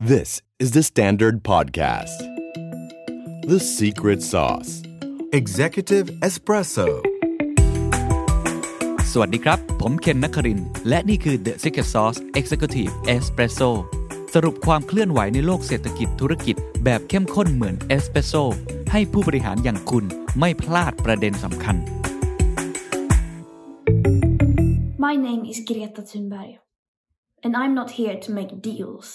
This is the Standard Podcast. The Secret Sauce Executive Espresso สวัสดีครับ ผมเคนนักครินทร์และนี่คือ The Secret Sauce Executive Espresso สรุปความเคลื่อนไหวในโลกเศรษฐกิจธุรกิจแบบเข้มข้นเหมือนเอสเปรสโซให้ผู้บริหารอย่างคุณไม่พลาดประเด็นสำคัญ My name is Greta Thunberg, and I'm not here to make deals.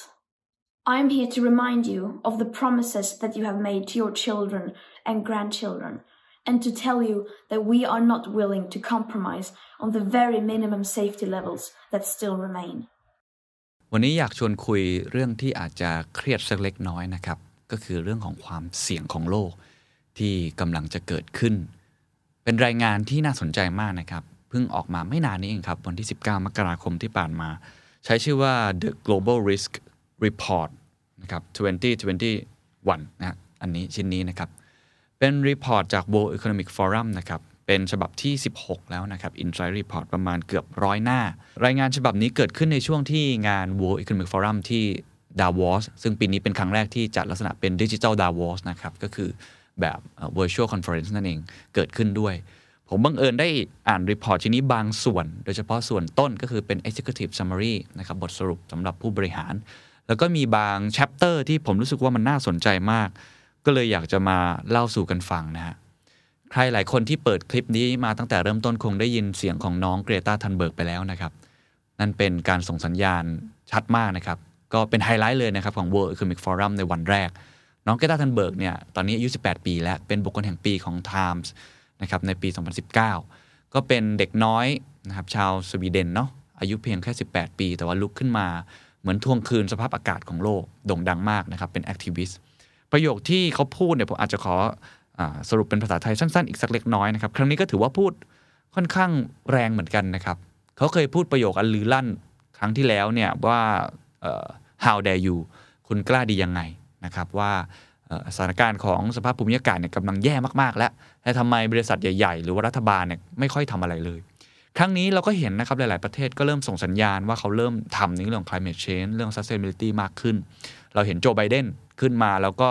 I am here to remind you of the promises that you have made to your children and grandchildren, and to tell you that we are not willing to compromise on the very minimum safety levels that still remain. วันนี้อยากชวนคุยเรื่องที่อาจจะเครียดสักเล็กน้อยนะครับ ก็คือเรื่องของความเสี่ยงของโลกที่กำลังจะเกิดขึ้น เป็นรายงานที่น่าสนใจมากนะครับ เพิ่งออกมาไม่นานนี้เองครับ วันที่ 19 มกราคมที่ผ่านมา ใช้ชื่อว่า The Global Risk Report นะครับ2021นะฮะอันนี้ชิ้นนี้นะครับ เป็น report จาก World Economic Forum นะครับ เป็นฉบับที่ 16 แล้วนะครับ Insight Report ประมาณเกือบร้อยหน้า รายงานฉบับนี้เกิดขึ้นในช่วงที่งาน World Economic Forum ที่ดาวอสซึ่งปีนี้เป็นครั้งแรกที่จัดลักษณะเป็นดิจิ t a ลดาวอสนะครับ ก็คือแบบ virtual conference นั่นเองเกิดขึ้นด้วย ผมบังเอิญได้อ่าน report ชิ้นนี้บางส่วน โดยเฉพาะส่วนต้นก็คือเป็น executive summary นะครับบทสรุปสำหรับผู้บริหาร แล้วก็มีบาง chapter ที่ผมรู้สึกว่ามันน่าสนใจมาก ก็เลยอยากจะมาเล่าสู่กันฟังนะฮะใครหลายคนที่เปิดคลิปนี้มาตั้งแต่เริ่มต้นคงได้ยินเสียงของน้องเกรตาทันเบิร์กไปแล้วนะครับ นั่นเป็นการส่งสัญญาณชัดมากนะครับ ก็เป็นไฮไลท์เลยนะครับของ World Economic Forum ในวันแรก น้องเกรตาทันเบิร์กเนี่ยตอนนี้อายุ 18 ปีแล้ว เป็นบุคคลแห่งปีของ Times นะครับในปี 2019 ก็เป็นเด็กน้อยนะครับชาวสวีเดนเนาะอายุเพียงแค่ 18 ปี แต่ว่าลุกขึ้นมา เหมือนทวงคืนสภาพอากาศของโลกโด่งดังมากนะครับ เป็น activist ประโยคที่เขาพูดเนี่ยผมอาจจะขออสรุปเป็นภาษาไทยสั้นๆ อีกสักเล็กน้อยนะครับ ครั้งนี้ก็ถือว่าพูดค่อนข้างแรงเหมือนกันนะครับ เขาเคยพูดประโยคอันลือลั่นครั้งที่แล้วเนี่ยว่า how dare you คุณกล้าดียังไงนะครับว่าสถานการณ์ของสภาพภูมิอากาศเนี่ยกำลังแย่มากๆ แล้วและทำไมบริษัทใหญ่ ๆ หรือว่ารัฐบาลเนี่ยไม่ค่อยทำอะไรเลย ครั้งนี้เราก็เห็นนะครับหลาย ๆ ประเทศก็เริ่มส่งสัญญาณว่าเขาเริ่มทำในเรื่องของ climate change เรื่อง sustainability มากขึ้น เราเห็นโจไบเดนขึ้นมาแล้วก็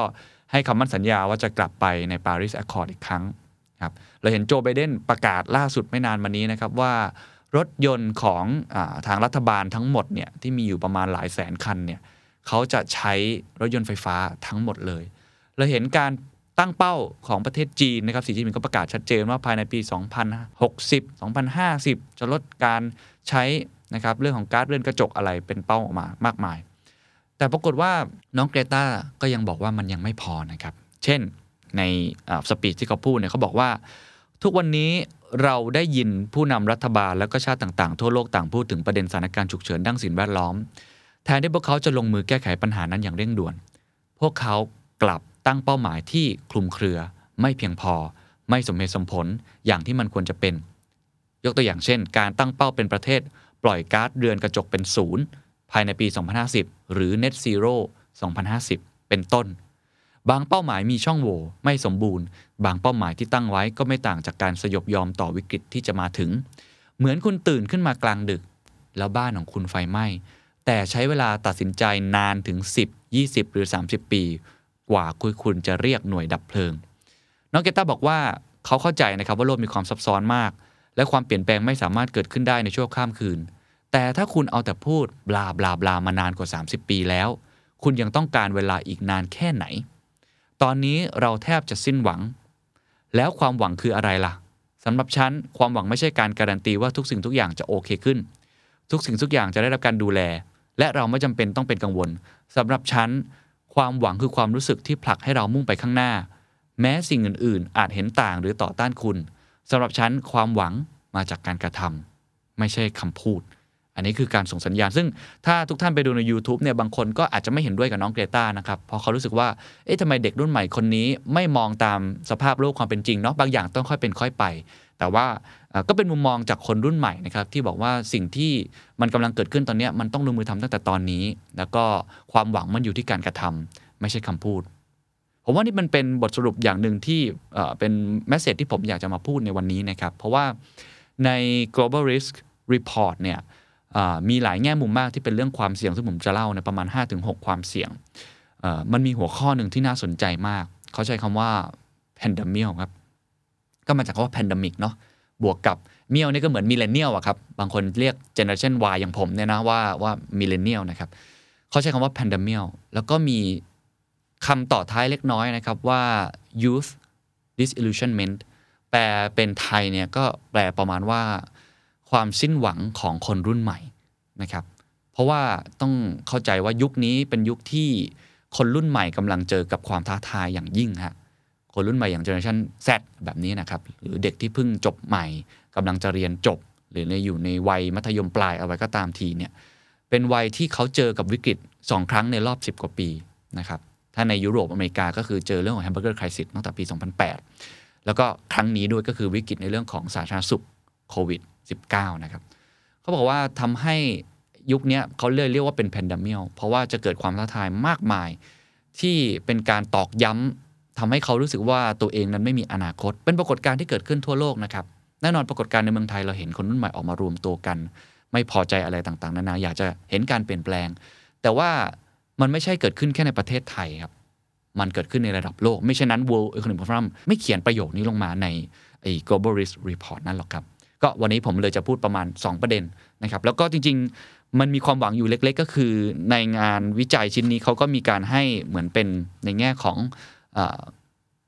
ให้คำมั่นสัญญาว่าจะกลับไปใน Paris Accord อีกครั้งครับเราเห็นโจไบเดนประกาศล่าสุดไม่นานมานี้นะครับว่ารถยนต์ของอทางรัฐบาลทั้งหมดเนี่ยที่มีอยู่ประมาณหลายแสนคันเนี่ยเขาจะใช้รถยนต์ไฟฟ้าทั้งหมดเลย เราเห็นการ ตั้งเป้าของประเทศจีนนะครับสีจิ้นผิงก็ประกาศชัดเจนว่าภายในปี 2060 2050 จะลดการใช้นะครับเรื่องของก๊าซเรือนกระจกอะไรเป็นเป้าออกมามากมาย แต่ปรากฏว่าน้องเกรตาก็ยังบอกว่ามันยังไม่พอนะครับ เช่นในสปีชที่เขาพูดเนี่ยเขาบอกว่า ทุกวันนี้เราได้ยินผู้นำรัฐบาลแล้วก็ชาติต่างๆ ทั่วโลกต่างพูดถึงประเด็นสถานการณ์ฉุกเฉินด้านสิ่งแวดล้อม แทนที่พวกเขาจะลงมือแก้ไขปัญหานั้นอย่างเร่งด่วน พวกเขากลับ ตั้งเป้าหมายที่คลุมเครือ ไม่เพียงพอ ไม่สมเหตุสมผลอย่างที่มันควรจะเป็น ยกตัวอย่างเช่น การตั้งเป้าเป็นประเทศ ปล่อยก๊าซเรือนกระจกเป็นศูนย์ภายในปี 2050 หรือ Net Zero 2050 เป็นต้น บางเป้าหมายมีช่องโหว่ไม่สมบูรณ์ บางเป้าหมายที่ตั้งไว้ก็ไม่ต่างจากการสยบยอมต่อวิกฤตที่จะมาถึง เหมือนคุณตื่นขึ้นมากลางดึก แล้วบ้านของคุณไฟไหม้แต่ใช้เวลาตัดสินใจนานถึง 10 20 หรือ 30 ปี กว่าคุณคุณจะเรียกหน่วยดับเพลิง น้องเกต้าบอกว่าเขาเข้าใจนะครับว่าโลกมีความซับซ้อนมาก และความเปลี่ยนแปลงไม่สามารถเกิดขึ้นได้ในชั่วข้ามคืน แต่ถ้าคุณเอาแต่พูดบลาบลาบลามานานกว่า 30 ปีแล้ว คุณยังต้องการเวลาอีกนานแค่ไหน ตอนนี้เราแทบจะสิ้นหวัง แล้วความหวังคืออะไรล่ะสำหรับฉันความหวังไม่ใช่การการันตีว่าทุกสิ่งทุกอย่างจะโอเคขึ้น ทุกสิ่งทุกอย่างจะได้รับการดูแล และเราไม่จำเป็นต้องเป็นกังวลสำหรับฉัน ความหวังคือความรู้สึกที่ผลักให้เรามุ่งไปข้างหน้า แม้สิ่งอื่นๆ อาจเห็นต่างหรือต่อต้านคุณสำหรับฉันความหวังมาจากการกระทำไม่ใช่คำพูด อันนี้คือการส่งสัญญาณ ซึ่งถ้าทุกท่านไปดูใน YouTube เนี่ยบางคนก็อาจจะไม่เห็นด้วยกับน้องเกรตานะครับเพราะเขารู้สึกว่าเอ๊ะทำไมเด็กรุ่นใหม่คนนี้ไม่มองตามสภาพโลกความเป็นจริงเนาะบางอย่างต้องค่อยเป็นค่อยไป แต่ว่า ก็เป็นมุมมองจากคนรุ่นใหม่นะครับที่บอกว่าสิ่งที่มันกำลังเกิดขึ้นตอนนี้มันต้องลงมือทำตั้งแต่ตอนนี้ แล้วก็ความหวังมันอยู่ที่การกระทำไม่ใช่คำพูด ผมว่านี่มันเป็นบทสรุปอย่างหนึ่งที่เอ่อเป็นแมสเซจที่ผมอยากจะมาพูดในวันนี้นะครับเพราะว่าใน global risk report เนี่ยมีหลายแง่มุมมากที่เป็นเรื่องความเสี่ยงซึ่งผมจะเล่าในประมาณ 5-6 ความเสี่ยงมันมีหัวข้อหนึ่งที่น่าสนใจมาก เขาใช้คำว่า pandemial ครับ ก็มาจากคำว่า pandemic เนาะ บวกกับ mial นี่ก็เหมือน millennial อะครับ บางคนเรียกเจเนอเรชัน Y อย่างผมเนี่ยนะว่าว่า millennial นะครับเขาใช้คำว่า pandemic แล้วก็มีคำต่อท้ายเล็กน้อยนะครับว่า youth disillusionment แปลเป็นไทยเนี่ยก็แปลประมาณว่าความสิ้นหวังของคนรุ่นใหม่นะครับ เพราะว่าต้องเข้าใจว่ายุคนี้เป็นยุคที่คนรุ่นใหม่กำลังเจอกับความท้าทายอย่างยิ่งฮะ คนรุ่นใหม่อย่างเจเนอเรชัน Z แบบนี้นะครับ หรือเด็กที่เพิ่งจบใหม่กำลังจะเรียนจบ หรือในอยู่ในวัยมัธยมปลายเอาไว้ก็ตามทีเนี่ยเป็นวัยที่เขาเจอกับวิกฤต 2 ครั้งในรอบ 10 กว่าปีนะครับถ้าในยุโรปอเมริกาก็คือเจอเรื่องของ hamburger crisis ตั้งแต่ปี 2008 แล้วก็ครั้งนี้ด้วยก็คือวิกฤตในเรื่องของสาธารณสุขโควิด -19 นะครับเขาบอกว่าทำให้ยุคนี้เขาเรียกเรียกว่าเป็น pandemial เพราะว่าจะเกิดความท้าทายมากมาย ที่เป็นการตอกย้ำ ทำให้เขารู้สึกว่าตัวเองนั้นไม่มีอนาคต เป็นปรากฏการณ์ที่เกิดขึ้นทั่วโลกนะครับ แน่นอนปรากฏการณ์ในเมืองไทยเราเห็นคนรุ่นใหม่ออกมารวมตัวกัน ไม่พอใจอะไรต่างๆ นานาอยากจะเห็นการเปลี่ยนแปลง แต่ว่ามันไม่ใช่เกิดขึ้นแค่ในประเทศไทยครับ มันเกิดขึ้นในระดับโลก ไม่เช่นนั้น World Economic Forum ไม่เขียนประโยคนี้ลงมาในไอ้ Global Risk Report นั่นหรอกครับ ก็วันนี้ผมเลยจะพูดประมาณ 2 ประเด็นนะครับ แล้วก็จริงๆ มันมีความหวังอยู่เล็ก ๆ ก็คือ ในงานวิจัยชิ้นนี้เขาก็มีการให้เหมือนเป็นในแง่ของ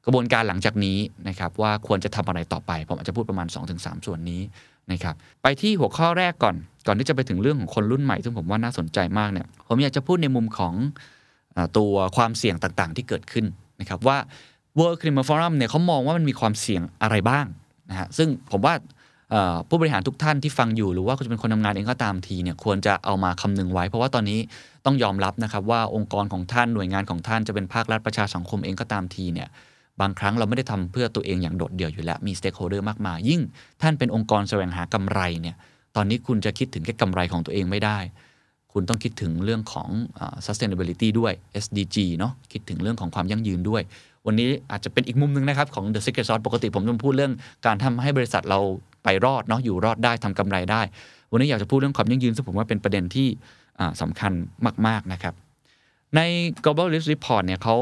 กระบวนการหลังจากนี้นะครับว่าควรจะทำอะไรต่อไป ผมอาจจะพูดประมาณ 2-3 ส่วนนี้นะครับไปที่หัวข้อแรกก่อน ก่อนที่จะไปถึงเรื่องของคนรุ่นใหม่ซึ่งผมว่าน่าสนใจมากเนี่ยผมอยากจะพูดในมุมของตัวความเสี่ยงต่างๆ ที่เกิดขึ้นนะครับว่า World Climate Forum เนี่ยเขามองว่ามันมีความเสี่ยงอะไรบ้างนะฮะซึ่งผมว่า ผู้บริหารทุกท่านที่ฟังอยู่ หรือว่าจะเป็นคนทำงานเองก็ตามทีเนี่ยควรจะเอามาคำนึงไว้ เพราะว่าตอนนี้ต้องยอมรับนะครับว่าองค์กรของท่านหน่วยงานของท่านจะเป็นภาครัฐประชาสังคมเองก็ตามทีเนี่ยบางครั้งเราไม่ได้ทำเพื่อตัวเองอย่างโดดเดี่ยวอยู่แล้ว มี stakeholder มากมาย ยิ่งท่านเป็นองค์กรแสวงหากำไรเนี่ยตอนนี้คุณจะคิดถึงแค่กำไรของตัวเองไม่ได้ คุณต้องคิดถึงเรื่องของ sustainability ด้วย SDG เนาะคิดถึงเรื่องของความยั่งยืนด้วย วันนี้อาจจะเป็นอีกมุมหนึ่งนะครับ ของ The Secret Sauce ปกติผมจะพูดเรื่องการทำให้บริษัทเรา ไปรอดเนาะอยู่รอดได้ทำกำไรได้ วันนี้อยากจะพูดเรื่องความยั่งยืนซึ่งผมว่าเป็นประเด็นที่สำคัญมาก ๆนะครับใน global risk report เนี่ยเขา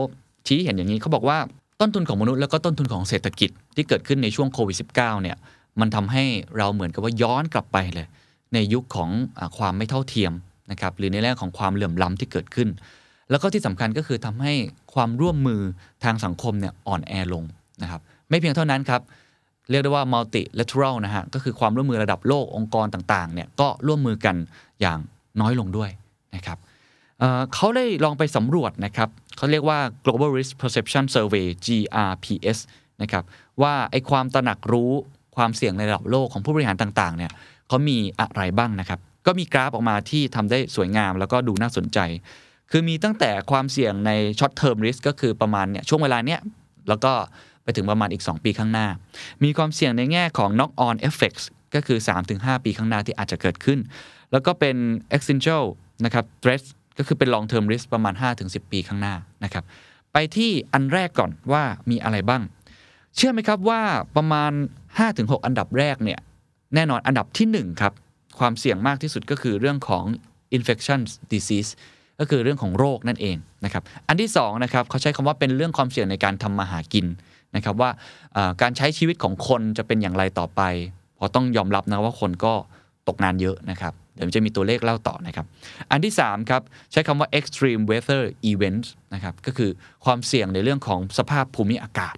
ชี้เห็นอย่างนี้เขาบอกว่าต้นทุนของมนุษย์แล้วก็ต้นทุนของเศรษฐกิจที่เกิดขึ้นในช่วงโควิด -19 เนี่ยมันทำให้เราเหมือนกับว่าย้อนกลับไปเลย ในยุคของอความไม่เท่าเทียมนะครับหรือในแง่ของความเหลื่อมล้าที่เกิดขึ้น แล้วก็ที่สำคัญก็คือทำให้ความร่วมมือทางสังคมเนี่ยอ่อนแอลงนะครับไม่เพียงเท่านั้นครับ เรียกได้ว่า multilateral นะฮะ ก็คือความร่วมมือระดับโลกองค์กรต่างๆ เนี่ย ก็ร่วมมือกันอย่างน้อยลงด้วยนะครับเเขาได้ลองไปสำรวจนะครับ เขาเรียกว่า global risk perception survey GRPS นะครับว่าไอความตระหนักรู้ความเสี่ยงในระดับโลกของผู้บริหารต่างๆ เนี่ยเขามีอะไรบ้างนะครับ ก็มีกราฟออกมาที่ทำได้สวยงามแล้วก็ดูน่าสนใจ คือมีตั้งแต่ความเสี่ยงใน short term risk ก็คือประมาณเนี่ยช่วงเวลาเนี้ยแล้วก็ ไปถึงประมาณอีก 2 ปีข้างหน้า มีความเสี่ยงในแง่ของ knock on effects ก็คือ 3-5 ปีข้างหน้าที่อาจจะเกิดขึ้น แล้วก็เป็น existential นะครับ threat ก็คือเป็น long term risk ประมาณ 5-10 ปีข้างหน้านะครับไปที่อันแรกก่อนว่ามีอะไรบ้าง เชื่อไหมครับว่าประมาณ 5-6 อันดับแรกเนี่ยแน่นอนอันดับที่ 1 ครับ ความเสี่ยงมากที่สุดก็คือเรื่องของ infection disease ก็คือเรื่องของโรคนั่นเองนะครับ อันที่2นะครับเขาใช้คำว่าเป็นเรื่องความเสี่ยงในการทำมาหากิน นะครับว่าการใช้ชีวิตของคนจะเป็นอย่างไรต่อไป เพราะต้องยอมรับนะว่าคนก็ตกงานเยอะนะครับเดี๋ยวจะมีตัวเลขเล่าต่อนะครับ อันที่ 3 ครับ ใช้คำว่า extreme weather events นะครับก็คือความเสี่ยงในเรื่องของสภาพภูมิอากาศ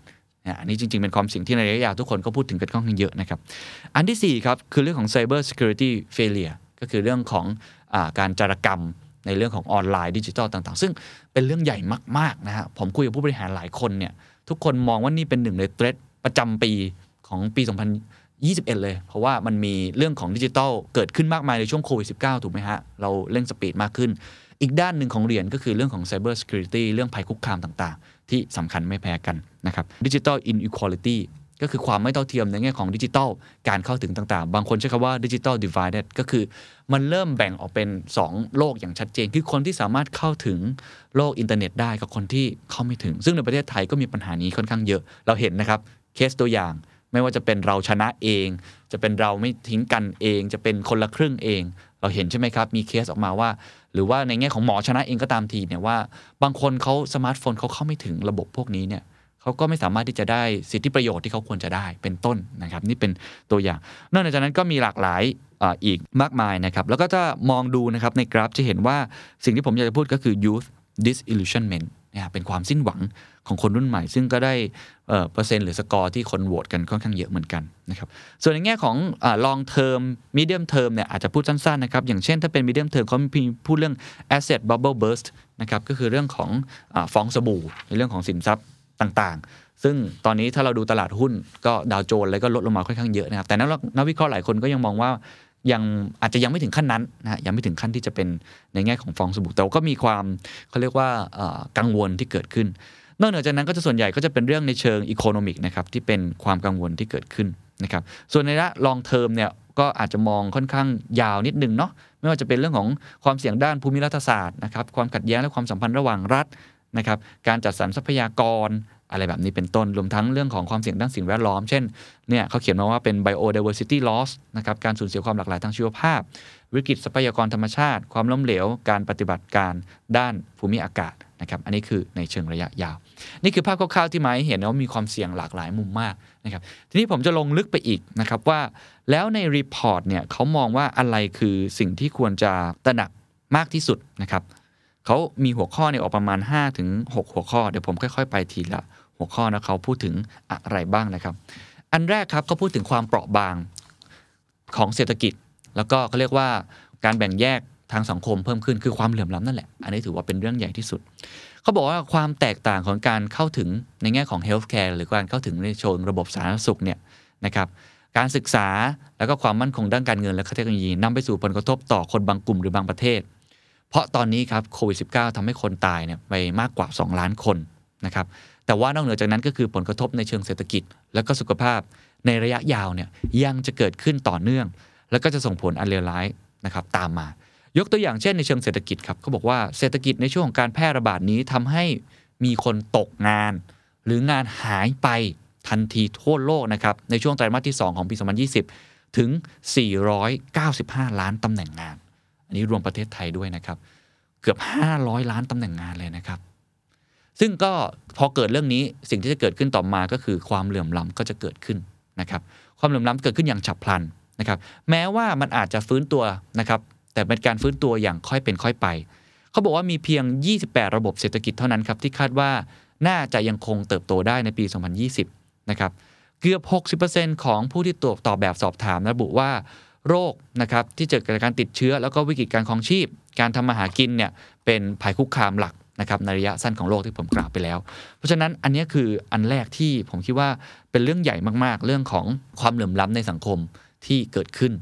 อันนี้จริง ๆ เป็นความเสี่ยงที่ในระยะยาวทุกคนก็พูดถึงกันค่อนข้างเยอะนะครับ อันที่ 4 ครับ คือเรื่องของ cyber security failure ก็คือเรื่องของอการจารกรรมในเรื่องของออนไลน์ดิจิทัลต่างๆ ซึ่งเป็นเรื่องใหญ่มากๆนะฮะผมคุยกับผู้บริหารหลายคนเนี่ย ทุกคนมองว่านี่เป็นหนึ่งในเทรนด์ประจำปีของปี 2021 เลย เพราะว่ามันมีเรื่องของดิจิทัลเกิดขึ้นมากมายในช่วงโควิด -19 ถูกไหมฮะ เราเร่ง speed มากขึ้น อีกด้านหนึ่งของเหรียญก็คือเรื่องของ cyber security เรื่องภัยคุกคามต่างๆ ที่สำคัญไม่แพ้กันนะครับ digital inequality ก็คือความไม่เท่าเทียมในแง่ของดิจิทัลการเข้าถึงต่างๆ บางคนใช้คำว่า digital divide ก็คือมันเริ่มแบ่งออกเป็น 2 โลกอย่างชัดเจน คือคนที่สามารถเข้าถึงโลกอินเทอร์เน็ตได้กับคนที่เข้าไม่ถึง ซึ่งในประเทศไทยก็มีปัญหานี้ค่อนข้างเยอะ เราเห็นนะครับเคสตัวอย่างไม่ว่าจะเป็นเราชนะเอง จะเป็นเราไม่ทิ้งกันเอง จะเป็นคนละครึ่งเอง เราเห็นใช่ไหมครับ มีเคสออกมาว่า หรือว่าในแง่ของหมอชนะเองก็ตามทีเนี่ยว่า บางคนเขาสมาร์ทโฟนเขาเข้าไม่ถึงระบบพวกนี้เนี่ย เขาก็ไม่สามารถที่จะได้สิทธิประโยชน์ที่เขาควรจะได้เป็นต้นนะครับ นี่เป็นตัวอย่าง นอกจากนั้นก็มีหลากหลายอีกมากมายนะครับ แล้วก็ถ้ามองดูนะครับในกราฟจะเห็นว่าสิ่งที่ผมอยากจะพูดก็คือ youth disillusionment นะเป็นความสิ้นหวังของคนรุ่นใหม่ ซึ่งก็ได้เปอร์เซ็นต์หรือสกอร์ที่คนโหวตกันค่อนข้างเยอะเหมือนกันนะครับ ส่วนในแง่ของอ long term medium term เนี่ยอาจจะพูดสั้นๆนะครับ อย่างเช่นถ้าเป็น medium term เขามีพูดเรื่อง asset bubble burst นะครับ ก็คือเรื่องของอฟองสบู่ในเรื่องของสินทรัพย์ ต่างๆ ซึ่งตอนนี้ถ้าเราดูตลาดหุ้นก็ดาวโจนส์เลยก็ลดลงมาค่อนข้างเยอะนะครับแต่นักวิเคราะห์หลายคนก็ยังมองว่ายังอาจจะยังไม่ถึงขั้นนั้นนะยังไม่ถึงขั้นที่จะเป็นในแง่ของฟองสบู่แต่ก็มีความเขาเรียกว่ากังวลที่เกิดขึ้น นอกเหนือจากนั้นก็จะส่วนใหญ่ก็จะเป็นเรื่องในเชิงอีโคโนมิกนะครับที่เป็นความกังวลที่เกิดขึ้นนะครับส่วนในระลองเทอมเนี่ยก็อาจจะมองค่อนข้างยาวนิดนึงเนาะไม่ว่าจะเป็นเรื่องของความเสี่ยงด้านภูมิรัฐศาสตร์นะครับความขัดแย้งและความสัมพันธ์ระหว่างรัฐนะครับการจัดสรรทรัพยากร อะไรแบบนี้เป็นต้น รวมทั้งเรื่องของความเสี่ยงด้านสิ่งแวดล้อม เช่น เนี่ยเขาเขียนมาว่าเป็น biodiversity loss นะครับ การสูญเสียความหลากหลายทางชีวภาพ วิกฤตทรัพยากรธรรมชาติ ความล้มเหลว การปฏิบัติการด้านภูมิอากาศนะครับ อันนี้คือในเชิงระยะยาว นี่คือภาพคร่าวๆที่มาให้เห็นว่ามีความเสี่ยงหลากหลายมุมมากนะครับ ทีนี้ผมจะลงลึกไปอีกนะครับว่า แล้วใน report เนี่ยเขามองว่าอะไรคือสิ่งที่ควรจะตระหนักมากที่สุดนะครับเขามีหัวข้อเนี่ยออกประมาณ5ถึง6หัวข้อ เดี๋ยวผมค่อย ๆ ไปทีละ หัวข้อนะเขาพูดถึงอะไรบ้างนะครับ อันแรกครับเขาพูดถึงความเปราะบางของเศรษฐกิจ แล้วก็เขาเรียกว่าการแบ่งแยกทางสังคมเพิ่มขึ้นคือความเหลื่อมล้ำนั่นแหละ อันนี้ถือว่าเป็นเรื่องใหญ่ที่สุด เขาบอกว่าความแตกต่างของการเข้าถึงในแง่ของ healthcare หรือการเข้าถึงในโซนระบบสาธารณสุขเนี่ยนะครับการศึกษาแล้วก็ความมั่นคงด้านการเงินและเทคโนโลยีนำไปสู่ผลกระทบต่อคนบางกลุ่มหรือบางประเทศ เพราะตอนนี้ครับโควิด -19 ทำให้คนตายเนี่ยไปมากกว่า 2 ล้านคนนะครับ แต่ว่านอกเหนือจากนั้นก็คือผลกระทบในเชิงเศรษฐกิจ และก็สุขภาพในระยะยาวเนี่ยยังจะเกิดขึ้นต่อเนื่อง แล้วก็จะส่งผลอันเลวร้ายนะครับตามมา ยกตัวอย่างเช่นในเชิงเศรษฐกิจครับเขาบอกว่าเศรษฐกิจในช่วงของการแพร่ระบาดนี้ทำให้มีคนตกงาน หรืองานหายไปทันทีทั่วโลกนะครับในช่วงไตรมาสที่ 2 ของปี 2020 ถึง 495 ล้านตำแหน่งงาน อันนี้รวมประเทศไทยด้วยนะครับ เกือบ 500 ล้านตำแหน่งงานเลยนะครับ ซึ่งก็พอเกิดเรื่องนี้สิ่งที่จะเกิดขึ้นต่อมาก็คือความเหลื่อมล้าก็จะเกิดขึ้นนะครับ ความเหลื่อมล้าเกิดขึ้นอย่างฉับพลันนะครับ แม้ว่ามันอาจจะฟื้นตัวนะครับ แต่เป็นการฟื้นตัวอย่างค่อยเป็นค่อยไป เขาบอกว่ามีเพียง 28 ระบบเศรษฐกิจเท่านั้นครับที่คาดว่าน่าจะยังคงเติบโตได้ในปี 2020 นะครับ เกือบ 60%ของผู้ที่ตอบตอบแบบสอบถามระบุว่าโรคนะครับที่เกิดจากการติดเชื้อแล้วก็วิกฤตการคลองชีพ การทำมาหากินเนี่ยเป็นภัยคุกคามหลัก นะครับในระยะสั้นของโลกที่ผมกล่าวไปแล้ว เพราะฉะนั้นอันนี้คืออันแรกที่ผมคิดว่าเป็นเรื่องใหญ่มากๆ เรื่องของความเหลื่อมล้าในสังคมที่เกิดขึ้น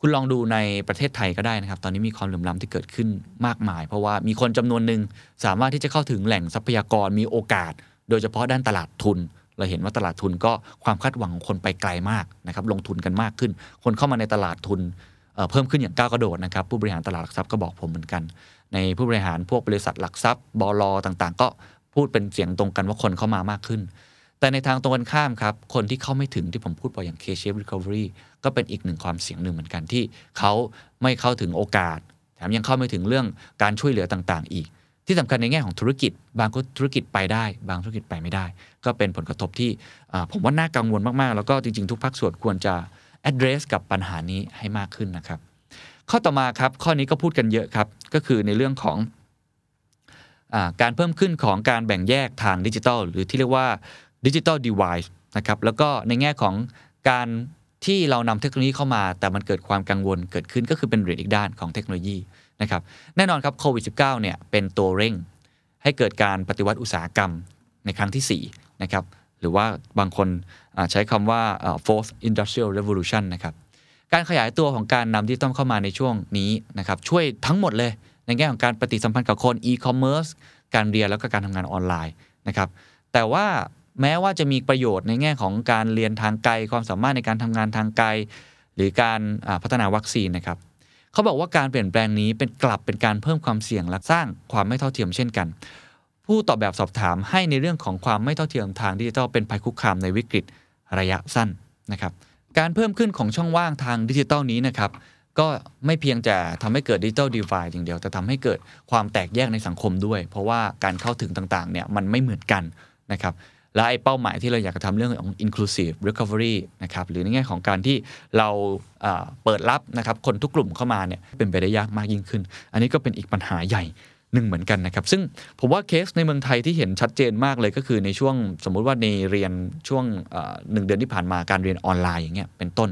คุณลองดูในประเทศไทยก็ได้นะครับ ตอนนี้มีความเหลื่อมล้าที่เกิดขึ้นมากมาย เพราะว่ามีคนจำนวนหนึ่งสามารถที่จะเข้าถึงแหล่งทรัพยากรมีโอกาส โดยเฉพาะด้านตลาดทุนเราเห็นว่าตลาดทุนก็ความคาดหวังของคนไปไกลมากนะครับ ลงทุนกันมากขึ้น คนเข้ามาในตลาดทุนเพิ่มขึ้นอย่างก้าวกระโดดนะครับ ผู้บริหารตลาดหลักทรัพย์ก็บอกผมเหมือนกัน ในผู้บริหารพวกบริษัทหลักทรัพย์บลต่างๆ ก็พูดเป็นเสียงตรงกันว่าคนเข้ามามากขึ้น แต่ในทางตรงกันข้ามครับ คนที่เข้าไม่ถึงที่ผมพูดไปอย่าง K-shape recovery ก็เป็นอีกหนึ่งความเสี่ยงหนึ่งเหมือนกันที่เขาไม่เข้าถึงโอกาส แถมยังเข้าไม่ถึงเรื่องการช่วยเหลือต่างๆ อีก ที่สำคัญในแง่ของธุรกิจ บางธุรกิจไปได้ บางธุรกิจไปไม่ได้ ก็เป็นผลกระทบที่ผมว่าน่ากังวลมากๆ แล้วก็จริงๆ ทุกภาคส่วนควรจะ address กับปัญหานี้ให้มากขึ้นนะครับข้อต่อมาครับข้อนี้ก็พูดกันเยอะครับ ก็คือในเรื่องของการเพิ่มขึ้นของการแบ่งแยกทางดิจิทัลหรือที่เรียกว่าดิจิทัลเดเวิ์นะครับแล้วก็ในแง่ของการที่เรานำเทคโนโลยีเข้ามา แต่มันเกิดความกังวลเกิดขึ้นก็คือเป็นเหรียญอีกด้านของเทคโนโลยีนะครับแน่นอนครับโควิด -19 เนี่ยเป็นตัวเร่ง ให้เกิดการปฏิวัติอุตสาหกรรมในครั้งที่4นะครับหรือว่าบางคนใช้คำว่า fourth industrial revolution นะครับ การขยายตัวของการนำที่ต้องเข้ามาในช่วงนี้นะครับช่วยทั้งหมดเลย ในแง่ของการปฏิสัมพันธ์กับคนอีคอมเมิร์ซการเรียนแล้วก็การทำงานออนไลน์นะครับแต่ว่าแม้ว่าจะมีประโยชน์ในแง่ของการเรียนทางไกล ความสามารถในการทำงานทางไกล หรือการพัฒนาวัคซีนนะครับเขาบอกว่าการเปลี่ยนแปลงนี้เป็นกลับเป็นการเพิ่มความเสี่ยงและสร้างความไม่เท่าเทียมเช่นกัน ผู้ตอบแบบสอบถามให้ในเรื่องของความไม่เท่าเทียมทางดิจิทัลเป็นภัยคุกคามในวิกฤตระยะสั้นนะครับ การเพิ่มขึ้นของช่องว่างทางดิจิตอลนี้นะครับก็ไม่เพียงจะทำให้เกิด digital divide อย่างเดียว แต่ทำให้เกิดความแตกแยกในสังคมด้วย เพราะว่าการเข้าถึงต่างๆเนี่ยมันไม่เหมือนกันนะครับและไอ้เป้าหมายที่เราอยากจะทำเรื่องของ inclusive recovery นะครับหรือในแง่ของการที่เราเปิดรับนะครับคนทุกกลุ่มเข้ามาเนี่ยเป็นไปได้ยากมากยิ่งขึ้น อันนี้ก็เป็นอีกปัญหาใหญ่ หนึ่งเหมือนกันนะครับ ซึ่งผมว่าเคสในเมืองไทยที่เห็นชัดเจนมากเลยก็คือในช่วงสมมุติว่าในเรียนช่วงหนึ่งเดือนที่ผ่านมาการเรียนออนไลน์อย่างเงี้ยเป็นต้น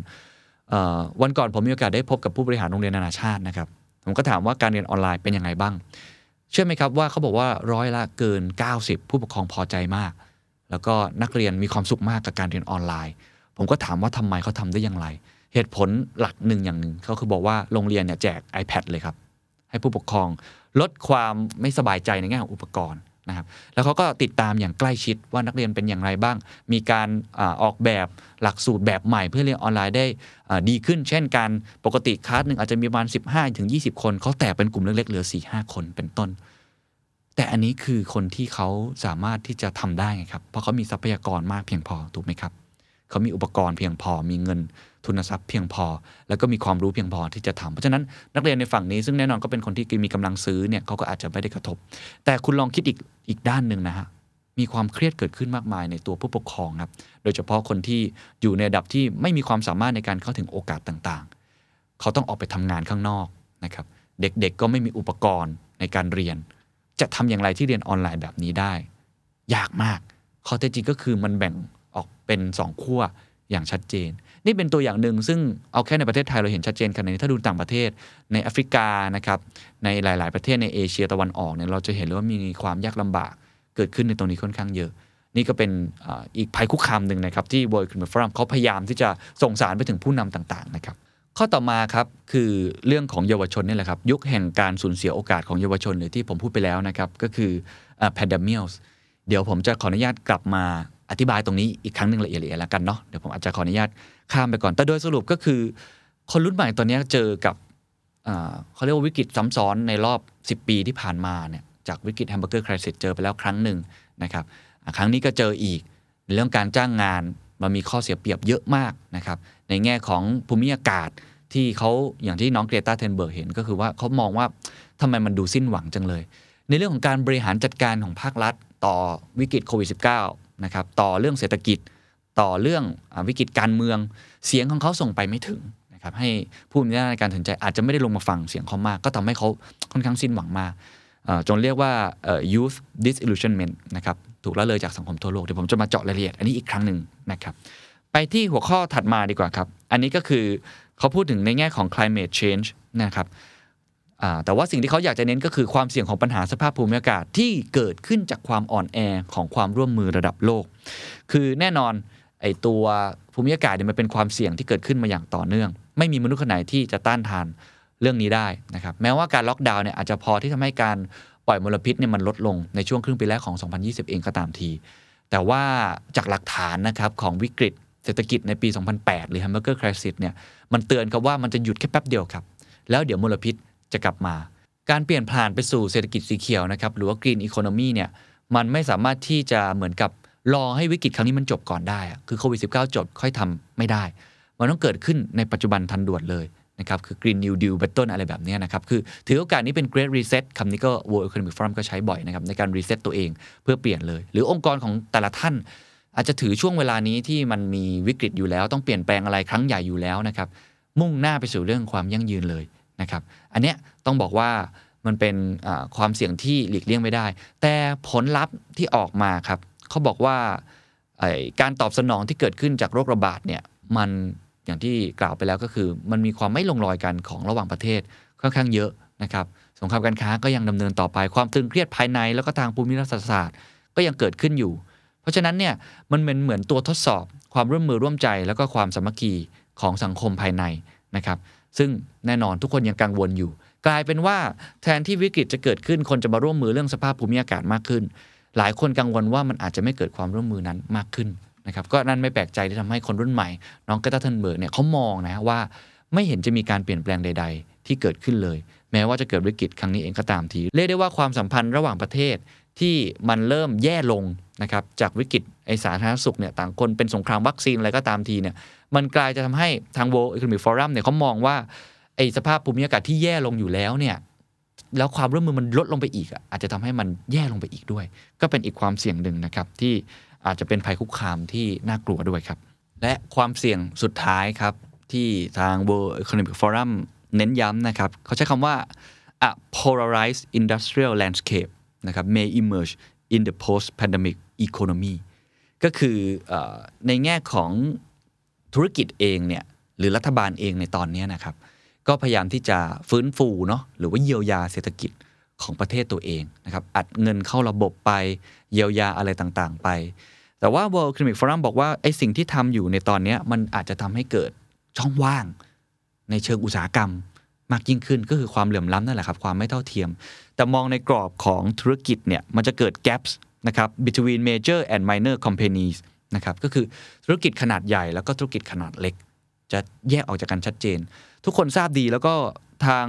วันก่อนผมมีโอกาสได้พบกับผู้บริหารโรงเรียนนานาชาตินะครับผมก็ถามว่าการเรียนออนไลน์เป็นยังไงบ้าง เชื่อไหมครับว่าเขาบอกว่าร้อยละเกิน 90 ผู้ปกครองพอใจมาก แล้วก็นักเรียนมีความสุขมากกับการเรียนออนไลน์ ผมก็ถามว่าทำไมเขาทำได้อย่างไร เหตุผลหลักหนึ่งอย่างหนึ่งเขาคือบอกว่าโรงเรียนเนี่ยแจก iPad เลยครับให้ผู้ปกครอง ลดความไม่สบายใจในแง่ของอุปกรณ์นะครับ แล้วเขาก็ติดตามอย่างใกล้ชิดว่านักเรียนเป็นอย่างไรบ้าง มีการอออกแบบหลักสูตรแบบใหม่ เพื่อเรียนออนไลน์ได้ดีขึ้น เช่นการปกติคลาสหนึ่งอาจจะมีประมาณ 15ถึง20 คนเขาแตกเป็นกลุ่มเล็กๆเหลือ 4-5 คนเป็นต้น แต่อันนี้คือคนที่เขาสามารถที่จะทำได้ไงครับ เพราะเขามีทรัพยากรมากเพียงพอถูกไหมครับเขามีอุปกรณ์เพียงพอมีเงิน ทุนทรัพย์เพียงพอ แล้วก็มีความรู้เพียงพอที่จะทำเพราะฉะนั้นนักเรียนในฝั่งนี้ซึ่งแน่นอนก็เป็นคนที่มีกำลังซื้อเนี่ยเขาก็อาจจะไม่ได้กระทบ แต่คุณลองคิดอีกอีกด้านหนึ่งนะฮะมีความเครียดเกิดขึ้นมากมายในตัวผู้ปกครองครับโดยเฉพาะคนที่อยู่ในระดับที่ไม่มีความสามารถในการเข้าถึงโอกาสต่างๆ เขาต้องออกไปทำงานข้างนอกนะครับเด็กๆก็ไม่มีอุปกรณ์ในการเรียน จะทำอย่างไรที่เรียนออนไลน์แบบนี้ได้ ยากมากข้อเท็จจริงก็คือมันแบ่งออกเป็น 2 ขั้วอย่างชัดเจน นี่เป็นตัวอย่างหนึ่งซึ่งเอาแค่ในประเทศไทยเราเห็นชัดเจนขนาดนี้ถ้าดูต่างประเทศในแอฟริกานะครับในหลาย ๆ ประเทศในเอเชียตะวันออกเนี่ยเราจะเห็นเลยว่ามีความยากลำบากเกิดขึ้นในตรงนี้ค่อนข้างเยอะ นี่ก็เป็นอีกภัยคุกคามหนึ่งนะครับที่ World Economic Forum เขาพยายามที่จะส่งสารไปถึงผู้นำต่าง ๆ นะครับข้อต่อมาครับคือเรื่องของเยาวชนนี่แหละครับยุคแห่งการสูญเสียโอกาสของเยาวชนหรือที่ผมพูดไปแล้วนะครับก็คือ pandemics เดี๋ยวผมจะขออนุญาตกลับมาอธิบายตรงนี้อีกครั้งหนึ่งละเอียดๆแล้วกันเนาะเดี๋ยวผมอาจจะขออนุญาต ข้ามไปก่อน แต่โดยสรุปก็คือ คนรุ่นใหม่ตอนนี้เจอกับเขาเรียกว่าวิกฤตซ้ำซ้อนในรอบ 10 ปีที่ผ่านมาเนี่ยจากวิกฤต hamburger crisis เจอไปแล้วครั้งหนึ่งนะครับครั้งนี้ก็เจออีกในเรื่องการจ้างงานมันมีข้อเสียเปรียบเยอะมากนะครับในแง่ของภูมิอากาศที่เขาอย่างที่น้องเกรตา ธันเบิร์กเห็นก็คือว่าเขามองว่าทำไมมันดูสิ้นหวังจังเลย ในเรื่องของการบริหารจัดการของภาครัฐ ต่อวิกฤตโควิด -19 นะครับต่อเรื่องเศรษฐกิจ ต่อเรื่องอวิกฤตการเมือง เสียงของเขาส่งไปไม่ถึงนะครับให้ผู้มีหน้าในการตัดสินใจอาจจะไม่ได้ลงมาฟังเสียงเขามาก ก็ทำให้เขาค่อนข้างสิ้นหวังมากจนเรียกว่า youth disillusionment นะครับถูกละเลยจากสังคมทั่วโลกเดี๋ยวผมจะมาเจาะรายละเอียดอันนี้อีกครั้งหนึ่งนะครับไปที่หัวข้อถัดมาดีกว่าครับ อันนี้ก็คือเขาพูดถึงในแง่ของ climate change นะครับแต่ว่าสิ่งที่เขาอยากจะเน้นก็คือความเสี่ยงของปัญหาสภาพภูมิอากาศที่เกิดขึ้นจากความอ่อนแอของความร่วมมือระดับโลก คือแน่นอน ไอตัวภูมิอากาศเนี่ยมันเป็นความเสี่ยงที่เกิดขึ้นมาอย่างต่อเนื่อง ไม่มีมนุษย์คนไหนที่จะต้านทานเรื่องนี้ได้นะครับแม้ว่าการล็อกดาวน์เนี่ยอาจจะพอที่ทำให้การปล่อยมลพิษเนี่ยมันลดลงในช่วงครึ่งปีแรกของ 2020 เองก็ตามที แต่ว่าจากหลักฐานนะครับของวิกฤตเศรษฐกิจในปี 2008 หรือ Hamburger Crisis เนี่ยมันเตือนครับว่ามันจะหยุดแค่แป๊บเดียวครับ แล้วเดี๋ยวมลพิษจะกลับมา การเปลี่ยนผ่านไปสู่เศรษฐกิจสีเขียวนะครับหรือว่า Green Economy เนี่ยมันไม่สามารถที่จะเหมือนกับ รอให้วิกฤตครั้งนี้มันจบก่อนได้คือโควิด -19 จบค่อยทำไม่ได้ มันต้องเกิดขึ้นในปัจจุบันทันด่วนเลยนะครับคือ Green New Deal เป็นต้นอะไรแบบนี้นะครับคือถือโอกาสนี้เป็น Great Reset คำนี้ก็ World Economic Forum ก็ใช้บ่อยนะครับในการรีเซ็ตตัวเองเพื่อเปลี่ยนเลย หรือองค์กรของแต่ละท่าน อาจจะถือช่วงเวลานี้ที่มันมีวิกฤตอยู่แล้ว ต้องเปลี่ยนแปลงอะไรครั้งใหญ่อยู่แล้วนะครับมุ่งหน้าไปสู่เรื่องความยั่งยืนเลยนะครับอันเนี้ยต้องบอกว่ามันเป็นความเสี่ยงที่หลีกเลี่ยงไม่ได้ แต่ผลลัพธ์ที่ออกมาครับ เขาบอกว่าการตอบสนองที่เกิดขึ้นจากโรคระบาดเนี่ยมันอย่างที่กล่าวไปแล้วก็คือ มันมีความไม่ลงรอยกันของระหว่างประเทศค่อนข้างเยอะนะครับสงครามการค้าก็ยังดำเนินต่อไปความตึงเครียดภายในแล้วก็ทางภูมิรัฐศาสตร์ ก็ยังเกิดขึ้นอยู่ เพราะฉะนั้นเนี่ยมันเป็นเหมือนตัวทดสอบ ความร่วมมือร่วมใจ แล้วก็ความสามัคคีของสังคมภายในนะครับ ซึ่งแน่นอนทุกคนยังกังวลอยู่ กลายเป็นว่าแทนที่วิกฤตจะเกิดขึ้นคนจะมาร่วมมือเรื่องสภาพภูมิอากาศมากขึ้น หลายคนกังวลว่ามันอาจจะไม่เกิดความร่วมมือนั้นมากขึ้นนะครับก็นั่นไม่แปลกใจที่ทำให้คนรุ่นใหม่ น้องเกรตา ธันเบิร์กเนี่ยเขามองนะว่าไม่เห็นจะมีการเปลี่ยนแปลงใด ๆ ที่เกิดขึ้นเลย แม้ว่าจะเกิดวิกฤตครั้งนี้เองก็ตามทีเรียกได้ว่าความสัมพันธ์ระหว่างประเทศที่มันเริ่มแย่ลงนะครับจากวิกฤตไอสาธารณสุขเนี่ยต่างคนเป็นสงครามวัคซีนอะไรก็ตามทีเนี่ยมันกลายจะทำให้ทาง World Economic Forum เนี่ยเขามองว่าไอสภาพภูมิอากาศที่แย่ลงอยู่แล้วเนี่ย แล้วความร่วมมือมันลดลงไปอีกอะอาจจะทำให้มันแย่ลงไปอีกด้วย ก็เป็นอีกความเสี่ยงหนึ่งนะครับ ที่อาจจะเป็นภัยคุกคามที่น่ากลัวด้วยครับ และความเสี่ยงสุดท้ายครับ ที่ทาง World Economic Forum เน้นย้ำนะครับเขาใช้คำว่า a polarized industrial landscape นะครับ may emerge in the post-pandemic economy ก็คือในแง่ของธุรกิจเองเนี่ยหรือรัฐบาลเองในตอนนี้นะครับ ก็พยายามที่จะฟื้นฟูเนาะหรือว่าเยียวยาเศรษฐกิจของประเทศตัวเองนะครับอัดเงินเข้าระบบไปเยียวยาอะไรต่างๆ ไป แต่ว่า World Economic Forum บอกว่าไอ้สิ่งที่ทำอยู่ในตอนนี้มันอาจจะทำให้เกิดช่องว่าง ในเชิงอุตสาหกรรมมากยิ่งขึ้นก็คือความเหลื่อมล้ำนั่นแหละครับความไม่เท่าเทียม แต่มองในกรอบของธุรกิจเนี่ยมันจะเกิด gaps นะครับ between major and minor companies นะครับก็คือธุรกิจขนาดใหญ่แล้วก็ธุรกิจขนาดเล็ก จะแยกออกจากกันชัดเจน ทุกคนทราบดีแล้วก็ทาง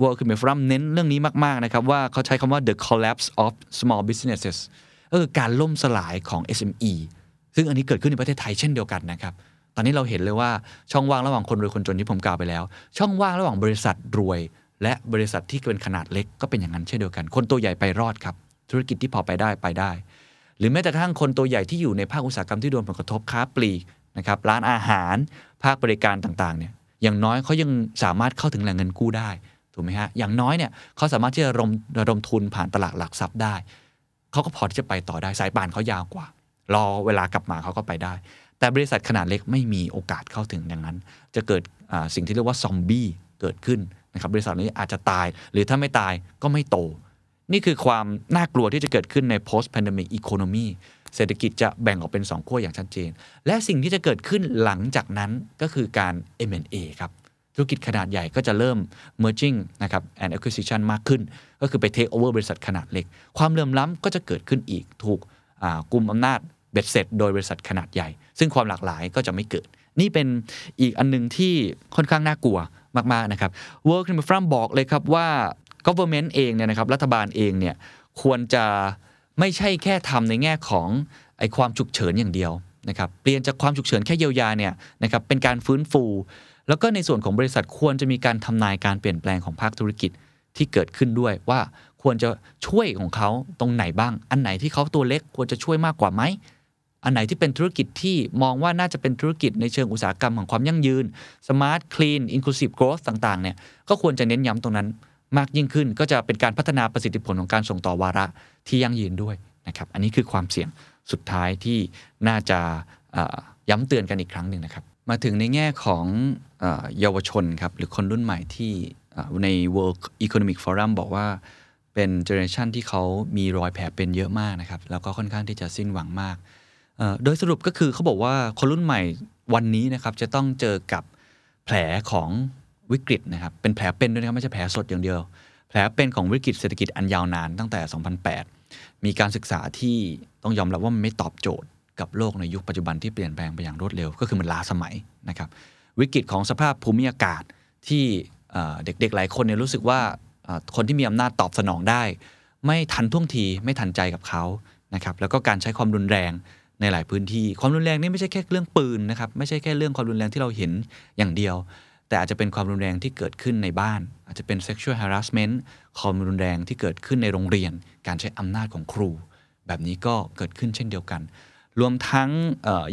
World Economic Forum เน้นเรื่องนี้มาก ๆ นะครับ ว่าเขาใช้คำว่า the collapse of small businesses ก็คือการล่มสลายของ SME ซึ่งอันนี้เกิดขึ้นในประเทศไทยเช่นเดียวกันนะครับ ตอนนี้เราเห็นเลยว่าช่องว่างระหว่างคนรวยคนจนที่ผมกล่าวไปแล้ว ช่องว่างระหว่างบริษัทรวย และบริษัทที่เป็นขนาดเล็กก็เป็นอย่างนั้นเช่นเดียวกัน คนตัวใหญ่ไปรอดครับ ธุรกิจที่พอไปได้ไปได้ หรือแม้แต่ทั่งคนตัวใหญ่ที่อยู่ในภาคอุตสาหกรรมที่โดนผลกระทบค้าปลีกนะครับร้านอาหาร ภาคบริการต่างๆเนี่ย อย่างน้อยเขายังสามารถเข้าถึงแหล่งเงินกู้ได้ ถูกไหมฮะ อย่างน้อยเนี่ยเขาสามารถที่จะระดมระดมทุนผ่านตลาดหลักทรัพย์ได้ เขาก็พอที่จะไปต่อได้ สายป่านเขายาวกว่า รอเวลากลับมาเขาก็ไปได้ แต่บริษัทขนาดเล็กไม่มีโอกาสเข้าถึงดังนั้น จะเกิดสิ่งที่เรียกว่าซอมบี้เกิดขึ้นนะครับบริษัทนี้อาจจะตาย หรือถ้าไม่ตายก็ไม่โต นี่คือความน่ากลัวที่จะเกิดขึ้นใน post pandemic economy เศรษฐกิจจะแบ่งออกเป็น 2 ขั้วอย่างชัดเจน และสิ่งที่จะเกิดขึ้นหลังจากนั้นก็คือการ M&A ครับธุรกิจขนาดใหญ่ก็จะเริ่ม merging นะครับ and acquisition มากขึ้น ก็คือไป take over บริษัทขนาดเล็ก ความเหลื่อมล้ำก็จะเกิดขึ้นอีกถูกกลุ่มอำนาจเบ็ดเสร็จ โดยบริษัทขนาดใหญ่ ซึ่งความหลากหลายก็จะไม่เกิด นี่เป็นอีกอันหนึงที่ค่อนข้างน่ากลัวมาก ๆ นะครับ World Economic Forum บอกเลยครับว่า government เองเนี่ยนะครับรัฐบาลเองเนี่ยควรจะ ไม่ใช่แค่ทำในแง่ของไอ้ความฉุกเฉินอย่างเดียวนะครับเปลี่ยนจากความฉุกเฉินแค่เยียวยาเนี่ยนะครับเป็นการฟื้นฟู แล้วก็ในส่วนของบริษัทควรจะมีการทำนายการเปลี่ยนแปลงของภาคธุรกิจที่เกิดขึ้นด้วยว่าควรจะช่วยของเขาตรงไหนบ้าง อันไหนที่เขาตัวเล็กควรจะช่วยมากกว่าไหมอันไหนที่เป็นธุรกิจที่มองว่าน่าจะเป็นธุรกิจในเชิงอุตสาหกรรมของความยั่งยืน smart clean inclusive growth ต่างๆเนี่ยก็ควรจะเน้นย้ำตรงนั้น มากยิ่งขึ้น ก็จะเป็นการพัฒนาประสิทธิผลของการส่งต่อวาระที่ยั่งยืนด้วยนะครับ อันนี้คือความเสี่ยงสุดท้ายที่น่าจะย้ำเตือนกันอีกครั้งหนึ่งนะครับ มาถึงในแง่ของเยาวชนครับหรือคนรุ่นใหม่ที่ใน World Economic Forum บอกว่าเป็นเจเนอเรชันที่เขามีรอยแผลเป็นเยอะมากนะครับ แล้วก็ค่อนข้างที่จะสิ้นหวังมาก โดยสรุปก็คือเขาบอกว่าคนรุ่นใหม่วันนี้นะครับจะต้องเจอกับแผลของ วิกฤตนะครับ เป็นแผลเป็นด้วยนะครับไม่ใช่แผลสดอย่างเดียว แผลเป็นของวิกฤตเศรษฐกิจอันยาวนานตั้งแต่ 2008 มีการศึกษาที่ต้องยอมรับว่ามันไม่ตอบโจทย์กับโลกในยุคปัจจุบันที่เปลี่ยนแปลงไปอย่างรวดเร็ว ก็คือมันล้าสมัยนะครับ วิกฤตของสภาพภูมิอากาศที่เด็กๆ หลายคนเนี่ยรู้สึกว่าคนที่มีอำนาจตอบสนองได้ ไม่ทันท่วงทีไม่ทันใจกับเขานะครับแล้วก็การใช้ความรุนแรงในหลายพื้นที่ ความรุนแรงนี่ไม่ใช่แค่เรื่องปืนนะครับไม่ใช่แค่เรื่องความรุนแรงที่เราเห็นอย่างเดียว แต่อาจจะเป็นความรุนแรงที่เกิดขึ้นในบ้าน อาจจะเป็น sexual harassment ความรุนแรงที่เกิดขึ้นในโรงเรียน การใช้อำนาจของครู แบบนี้ก็เกิดขึ้นเช่นเดียวกัน รวมทั้ง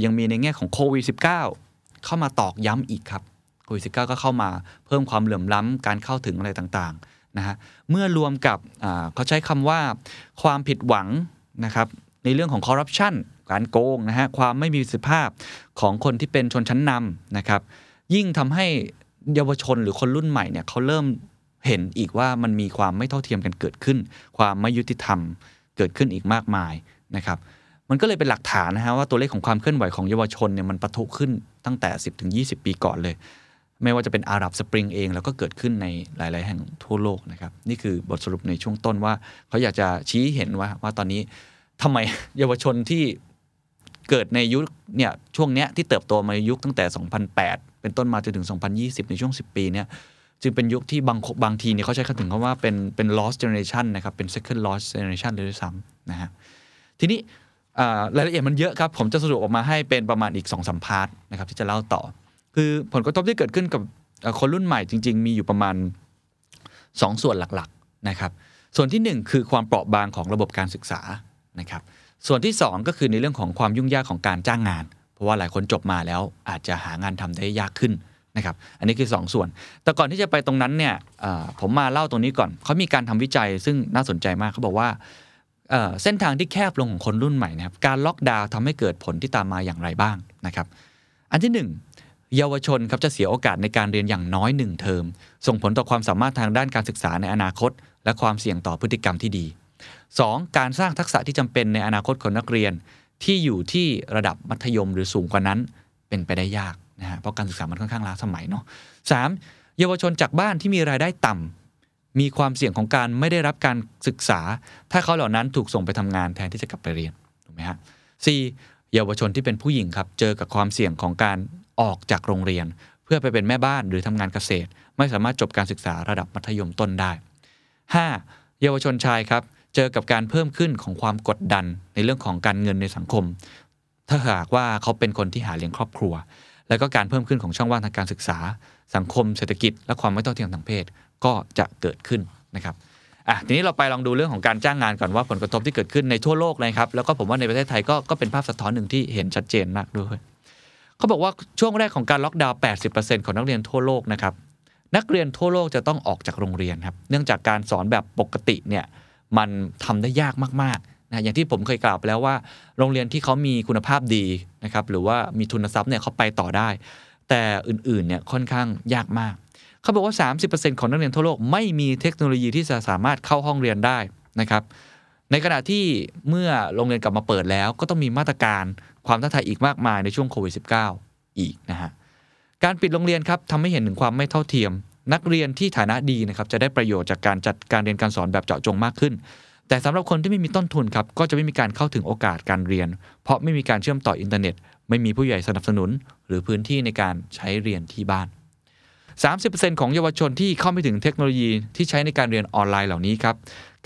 ยังมีในแง่ของโควิด -19 เข้ามาตอกย้ำอีกครับโควิด -19 ก็เข้ามาเพิ่มความเหลื่อมล้ำการเข้าถึงอะไรต่างๆนะฮะเมื่อรวมกับเขาใช้คำว่าความผิดหวังนะครับในเรื่องของคอร์รัปชันการโกงนะฮะความไม่มีสิทธิภาพของคนที่เป็นชนชั้นนำนะครับยิ่งทำให้ เยาวชนหรือคนรุ่นใหม่เนี่ยเขาเริ่มเห็นอีกว่ามันมีความไม่เท่าเทียมกันเกิดขึ้น ความไม่ยุติธรรมเกิดขึ้นอีกมากมายนะครับมันก็เลยเป็นหลักฐานนะฮะว่าตัวเลขของความเคลื่อนไหวของเยาวชนเนี่ยมันปะทุขึ้นตั้งแต่ 10ถึง20 ปีก่อนเลย ไม่ว่าจะเป็นอาหรับสปริงเอง แล้วก็เกิดขึ้นในหลาย ๆ แห่งทั่วโลกนะครับนี่คือบทสรุปในช่วงต้นว่า เขาอยากจะชี้เห็นว่าว่าตอนนี้ทำไมเยาวชนที่เกิดในยุคเนี่ยช่วงเนี้ยที่เติบโตมาในยุคตั้งแต่ 2008 เป็นต้นมาจนถึง 2020 ในช่วง 10 ปีเนี่ยจึงเป็นยุคที่บางบางทีเนี่ยเขาใช้คำถึงคำว่าเป็นเป็น lost generation นะครับ เป็น second lost generation เลยด้วยซ้ำนะฮะทีนี้รายละเอียดมันเยอะครับ ผมจะสรุปออกมาให้เป็นประมาณอีก2อสมพาร์ทนะครับที่จะเล่าต่อ คือผลกระทบที่เกิดขึ้นกับคนรุ่นใหม่จริง ๆ มีอยู่ประมาณ 2 ส่วนหลักๆนะครับส่วนที่ 1 คือความเปราะบางของระบบการศึกษานะครับส่วนที่ 2 ก็คือในเรื่องของความยุ่งยากของการจ้างงาน เพราะว่าหลายคนจบมาแล้วอาจจะหางานทำได้ยากขึ้นนะครับ อันนี้คือ2ส่วน แต่ก่อนที่จะไปตรงนั้นเนี่ยผมมาเล่าตรงนี้ก่อน เขามีการทำวิจัยซึ่งน่าสนใจมากเขาบอกว่าเส้นทางที่แคบลงของคนรุ่นใหม่นะครับ การล็อกดาวน์ทำให้เกิดผลที่ตามมาอย่างไรบ้างนะครับ อันที่ 1 เยาวชนครับจะเสียโอกาสในการเรียนอย่างน้อยหนึ่งเทอม ส่งผลต่อความสามารถทางด้านการศึกษาในอนาคต และความเสี่ยงต่อพฤติกรรมที่ดี 2. การสร้างทักษะที่จำเป็นในอนาคตของนักเรียน ที่อยู่ที่ระดับมัธยมหรือสูงกว่านั้นเป็นไปได้ยากนะฮะเพราะการศึกษามันค่อนข้างล้าสมัยเนาะสามเยาวชนจากบ้านที่มีรายได้ต่ำมีความเสี่ยงของการไม่ได้รับการศึกษา ถ้าเขาเหล่านั้นถูกส่งไปทำงานแทนที่จะกลับไปเรียนถูกไหมฮะสี่เยาวชนที่เป็นผู้หญิงครับเจอกับความเสี่ยงของการออกจากโรงเรียน เพื่อไปเป็นแม่บ้านหรือทำงานเกษตร ไม่สามารถจบการศึกษาระดับมัธยมต้นได้ 5. เยาวชนชายครับ เจอกับการเพิ่มขึ้นของความกดดันในเรื่องของการเงินในสังคม ถ้าหากว่าเขาเป็นคนที่หาเลี้ยงครอบครัว แล้วก็การเพิ่มขึ้นของช่องว่างทางการศึกษา สังคมเศรษฐกิจ และความไม่เท่าเทียมทางเพศก็จะเกิดขึ้นนะครับอะทีนี้เราไปลองดูเรื่องของการจ้างงานก่อนว่าผลกระทบที่เกิดขึ้นในทั่วโลกเลยครับแล้วก็ผมว่าในประเทศไทยก็ก็เป็นภาพสะท้อนหนึ่งที่เห็นชัดเจนมากด้วยเขาบอกว่าช่วงแรกของการล็อกดาวน์ 80%ของนักเรียนทั่วโลกนะครับนักเรียนทั่วโลกจะต้องออกจากโรงเรียนครับ เนื่องจากการสอนแบบปกติเนี่ย มันทำได้ยากมากนะอย่างที่ผมเคยกล่าวไปแล้วว่า โรงเรียนที่เขามีคุณภาพดีนะครับหรือว่ามีทุนทรัพย์เนี่ยเขาไปต่อได้ แต่อื่นๆเนี่ยค่อนข้างยากมาก เขาบอกว่า 30%ของนักเรียนทั่วโลกไม่มีเทคโนโลยีที่จะสามารถเข้าห้องเรียนได้นะครับในขณะที่เมื่อโรงเรียนกลับมาเปิดแล้ว ก็ต้องมีมาตรการความท้าทายอีกมากมายในช่วงโควิด -19 อีกนะฮะการปิดโรงเรียนครับทำให้เห็นถึงความไม่เท่าเทียม นักเรียนที่ฐานะดีนะครับจะได้ประโยชน์จากการจัดการเรียนการสอนแบบเจาะจงมากขึ้น แต่สำหรับคนที่ไม่มีต้นทุนครับก็จะไม่มีการเข้าถึงโอกาสการเรียน เพราะไม่มีการเชื่อมต่ออินเทอร์เน็ต ไม่มีผู้ใหญ่สนับสนุน หรือพื้นที่ในการใช้เรียนที่บ้าน 30%ของเยาวชนที่เข้าไม่ถึงเทคโนโลยีที่ใช้ในการเรียนออนไลน์เหล่านี้ครับ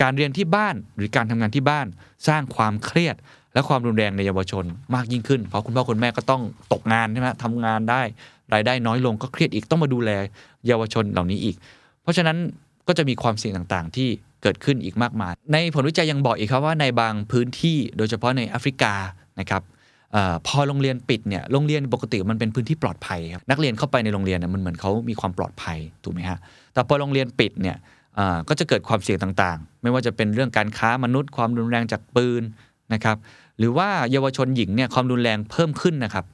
การเรียนที่บ้านหรือการทำงานที่บ้าน สร้างความเครียดและความรุนแรงในเยาวชนมากยิ่งขึ้น เพราะคุณพ่อคุณแม่ก็ต้องตกงานใช่ไหมทำงานได้ รายได้น้อยลงก็เครียดอีกต้องมาดูแลเยาวชนเหล่านี้อีก เพราะฉะนั้นก็จะมีความเสี่ยงต่างๆ ที่เกิดขึ้นอีกมากมาย ในผลวิจัยยังบอกอีกครับว่าในบางพื้นที่โดยเฉพาะในแอฟริกานะครับอพอโรงเรียนปิดเนี่ยโรงเรียนปกติมันเป็นพื้นที่ปลอดภัยครับนักเรียนเข้าไปในโรงเรียนเนี่ยมันเหมือนเขามีความปลอดภัยถูกไหมฮะแต่พอโรงเรียนปิดเนี่ยก็จะเกิดความเสี่ยงต่างๆ ไม่ว่าจะเป็นเรื่องการค้ามนุษย์ ความรุนแรงจากปืนนะครับหรือว่าเยาวชนหญิงเนี่ยความรุนแรงเพิ่มขึ้นนะครับ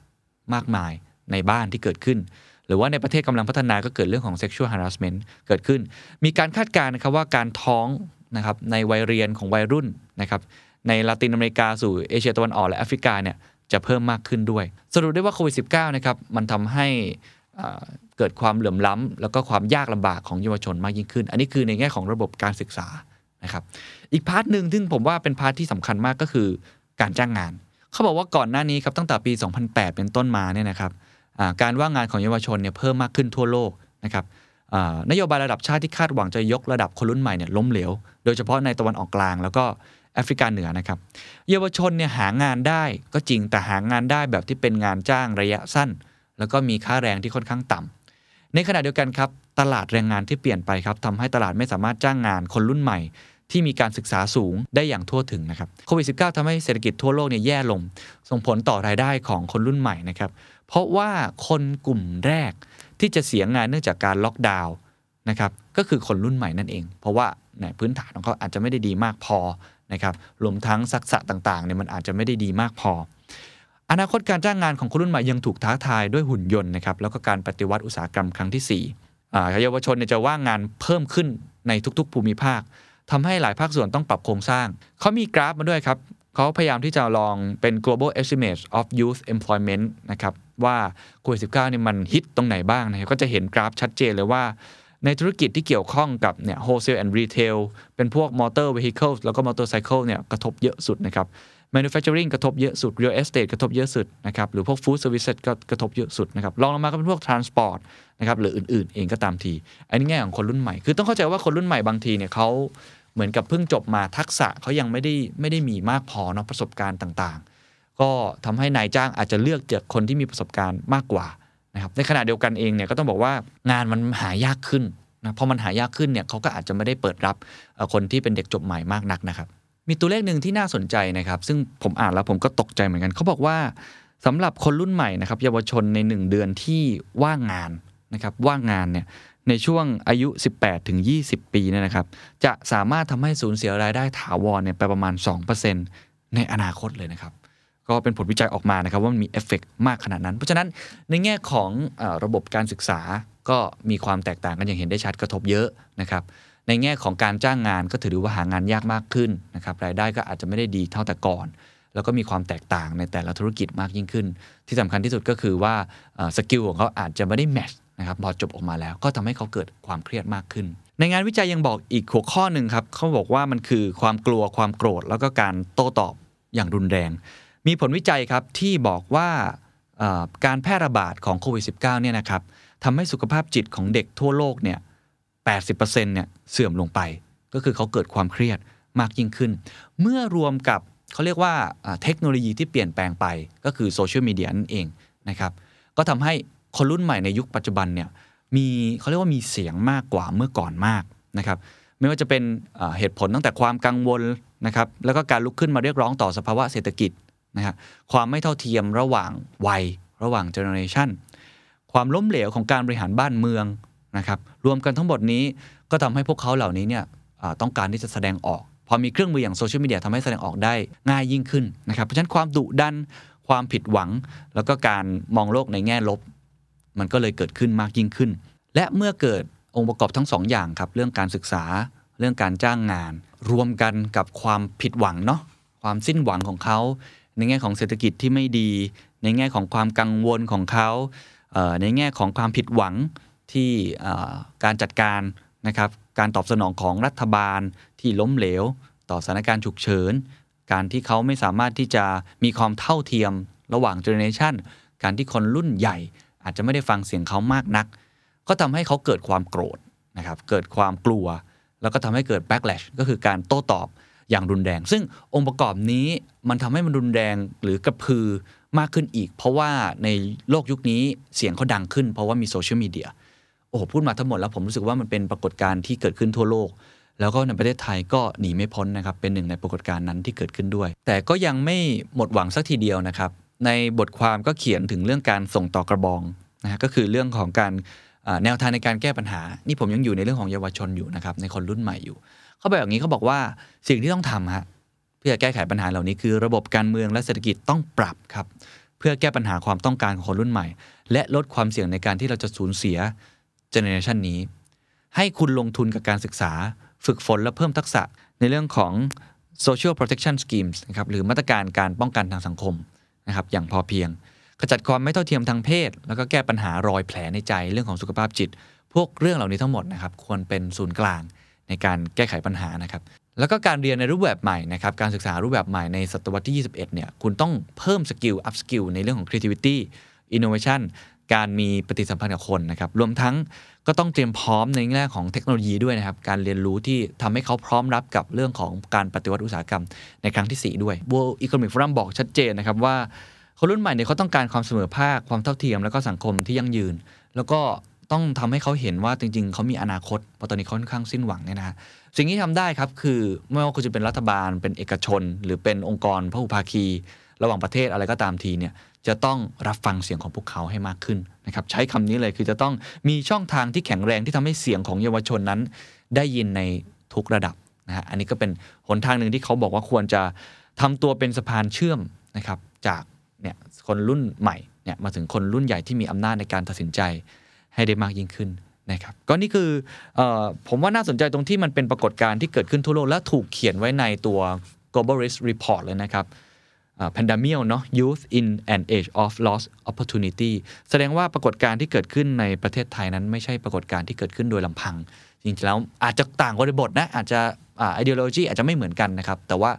มากมาย ในบ้านที่เกิดขึ้น หรือว่าในประเทศกำลังพัฒนาก็เกิดเรื่องของ sexual harassment เกิดขึ้น มีการคาดการณ์นะครับว่าการท้องนะครับในวัยเรียนของวัยรุ่นนะครับในลาตินอเมริกาสู่เอเชียตะวันออกและแอฟริกาเนี่ยจะเพิ่มมากขึ้นด้วย สรุปได้ว่าโควิด -19 นะครับมันทำให้เกิดความเหลื่อมล้ำแล้วก็ความยากลำบากของเยาวชนมากยิ่งขึ้น อันนี้คือในแง่ของระบบการศึกษานะครับอีก part หนึ่งซึ่งผมว่าเป็น part ที่สำคัญมากก็คือการจ้างงาน เขาบอกว่าก่อนหน้านี้ครับตั้งแต่ปี 2008 เป็นต้นมาเนี่ยนะครับ การว่างงานของเยาวชนเนี่ยเพิ่มมากขึ้นทั่วโลกนะครับนโยบายระดับชาติที่คาดหวังจะยกระดับคนรุ่นใหม่เนี่ยล้มเหลว โดยเฉพาะในตะวันออกกลางแล้วก็แอฟริกาเหนือนะครับ เยาวชนเนี่ยหางานได้ก็จริงแต่หางานได้แบบที่เป็นงานจ้างระยะสั้น แล้วก็มีค่าแรงที่ค่อนข้างต่ำในขณะเดียวกันครับตลาดแรงงานที่เปลี่ยนไปครับทำให้ตลาดไม่สามารถจ้างงานคนรุ่นใหม่ ที่มีการศึกษาสูงได้อย่างทั่วถึงนะครับโควิด -19 ทำให้เศรษฐกิจทั่วโลกเนี่ยแย่ลง ส่งผลต่อรายได้ของคนรุ่นใหม่นะครับ เพราะว่าคนกลุ่มแรกที่จะเสียงานเนื่องจากการล็อกดาวน์นะครับก็คือคนรุ่นใหม่นั่นเอง เพราะว่าในพื้นฐานของเขาอาจจะไม่ได้ดีมากพอนะครับรวมทั้งศักษะต่างๆเนี่ยมันอาจจะไม่ได้ดีมากพอ อนาคตการจ้างงานของคนรุ่นใหม่ยังถูกท้าทายด้วยหุ่นยนต์นะครับแล้วก็การปฏิวัติอุตสาหกรรมครั้งที่4เยาวชนจะว่างงานเพิ่มขึ้นในทุกๆ ภูมิภาคทำให้หลายภาคส่วนต้องปรับโครงสร้าง เขามีกราฟมาด้วยครับเขาพยายามที่จะลองเป็น global estimate of youth employment นะครับ ว่าโควิด -19 เนี่ยมันฮิตตรงไหนบ้างนะครับก็จะเห็นกราฟชัดเจนเลยว่า ในธุรกิจที่เกี่ยวข้องกับเนี่ย wholesale and retail เป็นพวก motor vehicles แล้วก็ motorcycle เนี่ยกระทบเยอะสุดนะครับ manufacturing กระทบเยอะสุด real estate กระทบเยอะสุดนะครับหรือพวก food services ก็กระทบเยอะสุดนะครับลองลงมาก็เป็นพวก transport นะครับหรืออื่นๆ เองก็ตามที อันนี้แง่ของคนรุ่นใหม่ คือต้องเข้าใจว่าคนรุ่นใหม่บางทีเนี่ยเขาเหมือนกับเพิ่งจบมาทักษะเขายังไม่ได้ไม่ได้มีมากพอเนาะประสบการณ์ต่างๆ ก็ทำให้นายจ้างอาจจะเลือกจากคนที่มีประสบการณ์มากกว่านะครับในขณะเดียวกันเองเนี่ยก็ต้องบอกว่างานมันหายากขึ้นนะพอมันหายากขึ้นเนี่ยเขาก็อาจจะไม่ได้เปิดรับคนที่เป็นเด็กจบใหม่มากนักนะครับ มีตัวเลขหนึ่งที่น่าสนใจนะครับ ซึ่งผมอ่านแล้วผมก็ตกใจเหมือนกันเขาบอกว่าสำหรับคนรุ่นใหม่นะครับเยาวชนใน 1 เดือนที่ว่างงานนะครับว่างงานเนี่ยในช่วงอายุ 18ถึง20 ปีเนี่ยนะครับ จะสามารถทำให้สูญเสียรายได้ถาวรเนี่ยไปประมาณ 2%ในอนาคตเลยนะครับ ก็เป็นผลวิจัยออกมานะครับว่ามันมีเอฟเฟกมากขนาดนั้น เพราะฉะนั้นในแง่ของเอ่อระบบการศึกษาก็มีความแตกต่างกันอย่างเห็นได้ชัดกระทบเยอะนะครับในแง่ของการจ้างงานก็ถือว่าหางานยากมากขึ้นนะครับรายได้ก็อาจจะไม่ได้ดีเท่าแต่ก่อน แล้วก็มีความแตกต่างในแต่ละธุรกิจมากยิ่งขึ้น ที่สำคัญที่สุดก็คือว่า skill ของเขาอาจจะไม่ได้ match นะครับพอจบออกมาแล้วก็ทำให้เขาเกิดความเครียดมากขึ้น ในงานวิจัยยังบอกอีกหัวข้อหนึ่งครับเขาบอกว่ามันคือความกลัวความโกรธ แล้วก็การโต้ตอบอย่างรุนแรง มีผลวิจัยครับที่บอกว่าการแพร่ระบาดของโควิด -19 เนี่ยนะครับทำให้สุขภาพจิตของเด็กทั่วโลกเนี่ย80%เนี่ยเสื่อมลงไป ก็คือเขาเกิดความเครียดมากยิ่งขึ้น เมื่อรวมกับเขาเรียกว่าเทคโนโลยีที่เปลี่ยนแปลงไปก็คือโซเชียลมีเดียนั่นเองนะครับก็ทำให้คนรุ่นใหม่ในยุคปัจจุบันเนี่ยมีเขาเรียกว่ามีเสียงมากกว่าเมื่อก่อนมากนะครับไม่ว่าจะเป็นเหตุผลตั้งแต่ความกังวลนะครับแล้วก็การลุกขึ้นมาเรียกร้องต่อสภาวะเศรษฐกิจ นะครับความไม่เท่าเทียมระหว่างวัยระหว่างเจเนอเรชันความล้มเหลวของการบริหารบ้านเมืองนะครับรวมกันทั้งหมดนี้ก็ทำให้พวกเขาเหล่านี้เนี่ยต้องการที่จะแสดงออก พอมีเครื่องมืออย่างโซเชียลมีเดียทำให้แสดงออกได้ง่ายยิ่งขึ้นนะครับเพราะฉะนั้นความดุดันความผิดหวัง แล้วก็การมองโลกในแง่ลบ มันก็เลยเกิดขึ้นมากยิ่งขึ้น และเมื่อเกิดองค์ประกอบทั้งสองอย่างครับเรื่องการศึกษาเรื่องการจ้างงาน รวมกันกับความผิดหวังเนาะความสิ้นหวังของเขา ในแง่ของเศรษฐกิจที่ไม่ดี ในแง่ของความกังวลของเขาในแง่ของความผิดหวังที่การจัดการนะครับการตอบสนองของรัฐบาลที่ล้มเหลว ต่อสถานการณ์ฉุกเฉิน การที่เขาไม่สามารถที่จะมีความเท่าเทียมระหว่าง generation การที่คนรุ่นใหญ่ อาจจะไม่ได้ฟังเสียงเขามากนัก ก็ทำให้เขาเกิดความโกรธนะครับเกิดความกลัว แล้วก็ทำให้เกิด backlash ก็คือการโต้ตอบ อย่างรุนแรง ซึ่งองค์ประกอบนี้มันทำให้มันรุนแรงหรือกระพือมากขึ้นอีก เพราะว่าในโลกยุคนี้เสียงเขาดังขึ้น เพราะว่ามีโซเชียลมีเดียโอ้โหพูดมาทั้งหมดแล้วผมรู้สึกว่ามันเป็นปรากฏการณ์ที่เกิดขึ้นทั่วโลก แล้วก็ในประเทศไทยก็หนีไม่พ้นนะครับเป็นหนึ่งในปรากฏการณ์นั้นที่เกิดขึ้นด้วย แต่ก็ยังไม่หมดหวังสักทีเดียวนะครับในบทความก็เขียนถึงเรื่องการส่งต่อกระบองนะฮะก็คือเรื่องของการแนวทางในการแก้ปัญหา นี่ผมยังอยู่ในเรื่องของเยาวชนอยู่นะครับในคนรุ่นใหม่อยู่ เขาบอกอย่างนี้เขาบอกว่าสิ่งที่ต้องทำฮะเพื่อแก้ไขปัญหาเหล่านี้คือ ระบบการเมืองและเศรษฐกิจต้องปรับครับ เพื่อแก้ปัญหาความต้องการของคนรุ่นใหม่ และลดความเสี่ยงในการที่เราจะสูญเสียgeneration นี้ ให้คุณลงทุนกับการศึกษา ฝึกฝนและเพิ่มทักษะในเรื่องของ social protection schemes นะครับหรือมาตรการการป้องกันทางสังคมนะครับอย่างพอเพียงขจัดความไม่เท่าเทียมทางเพศ แล้วก็แก้ปัญหารอยแผลในใจเรื่องของสุขภาพจิต พวกเรื่องเหล่านี้ทั้งหมดนะครับควรเป็นศูนย์กลาง ในการแก้ไขปัญหานะครับ แล้วก็การเรียนในรูปแบบใหม่นะครับ การศึกษารูปแบบใหม่ในศตวรรษที่ 21 เนี่ยคุณต้องเพิ่ม skill upskill ในเรื่องของ creativity innovation การมีปฏิสัมพันธ์กับคนนะครับ รวมทั้งก็ต้องเตรียมพร้อมในแง่ของเทคโนโลยีด้วยนะครับ การเรียนรู้ที่ทำให้เขาพร้อมรับกับเรื่องของการปฏิวัติอุตสาหกรรมในครั้งที่ 4 ด้วย World Economic Forum บอกชัดเจนนะครับว่าคนรุ่นใหม่เนี่ยเขาต้องการความเสมอภาค ความเท่าเทียม แล้วก็สังคมที่ยั่งยืน แล้วก็ ต้องทำให้เขาเห็นว่าจริง ๆ เขามีอนาคตเพราะตอนนี้เขาค่อนข้างสิ้นหวังเนี่ยนะสิ่งที่ทำได้ครับคือไม่ว่าคุณจะเป็นรัฐบาล เป็นเอกชน หรือเป็นองค์กรพหุภาคี ระหว่างประเทศอะไรก็ตามทีเนี่ยจะต้องรับฟังเสียงของพวกเขาให้มากขึ้นนะครับใช้คำนี้เลยคือจะต้องมีช่องทางที่แข็งแรงที่ทำให้เสียงของเยาวชนนั้น ได้ยินในทุกระดับนะฮะอันนี้ก็เป็นหนทางหนึ่งที่เขาบอกว่าควรจะทำตัวเป็นสะพานเชื่อมนะครับจากเนี่ยคนรุ่นใหม่เนี่ยมาถึงคนรุ่นใหญ่ที่มีอำนาจในการตัดสินใจ ให้ได้มากยิ่งขึ้นนะครับก็นี่คืออผมว่าน่าสนใจตรงที่มันเป็นปรากฏการณ์ที่เกิดขึ้นทั่วโลกและถูกเขียนไว้ในตัว global risk report เลยนะครับ pandemic เนาะ youth in an age of lost opportunity แสดงว่าปรากฏการณ์ที่เกิดขึ้นในประเทศไทยนั้น ไม่ใช่ปรากฏการณ์ที่เกิดขึ้นโดยลำพัง จริงๆแล้วอาจจะต่างบริบทนะ อาจจะ ideology อาจจะไม่เหมือนกันนะครับ แต่ว่า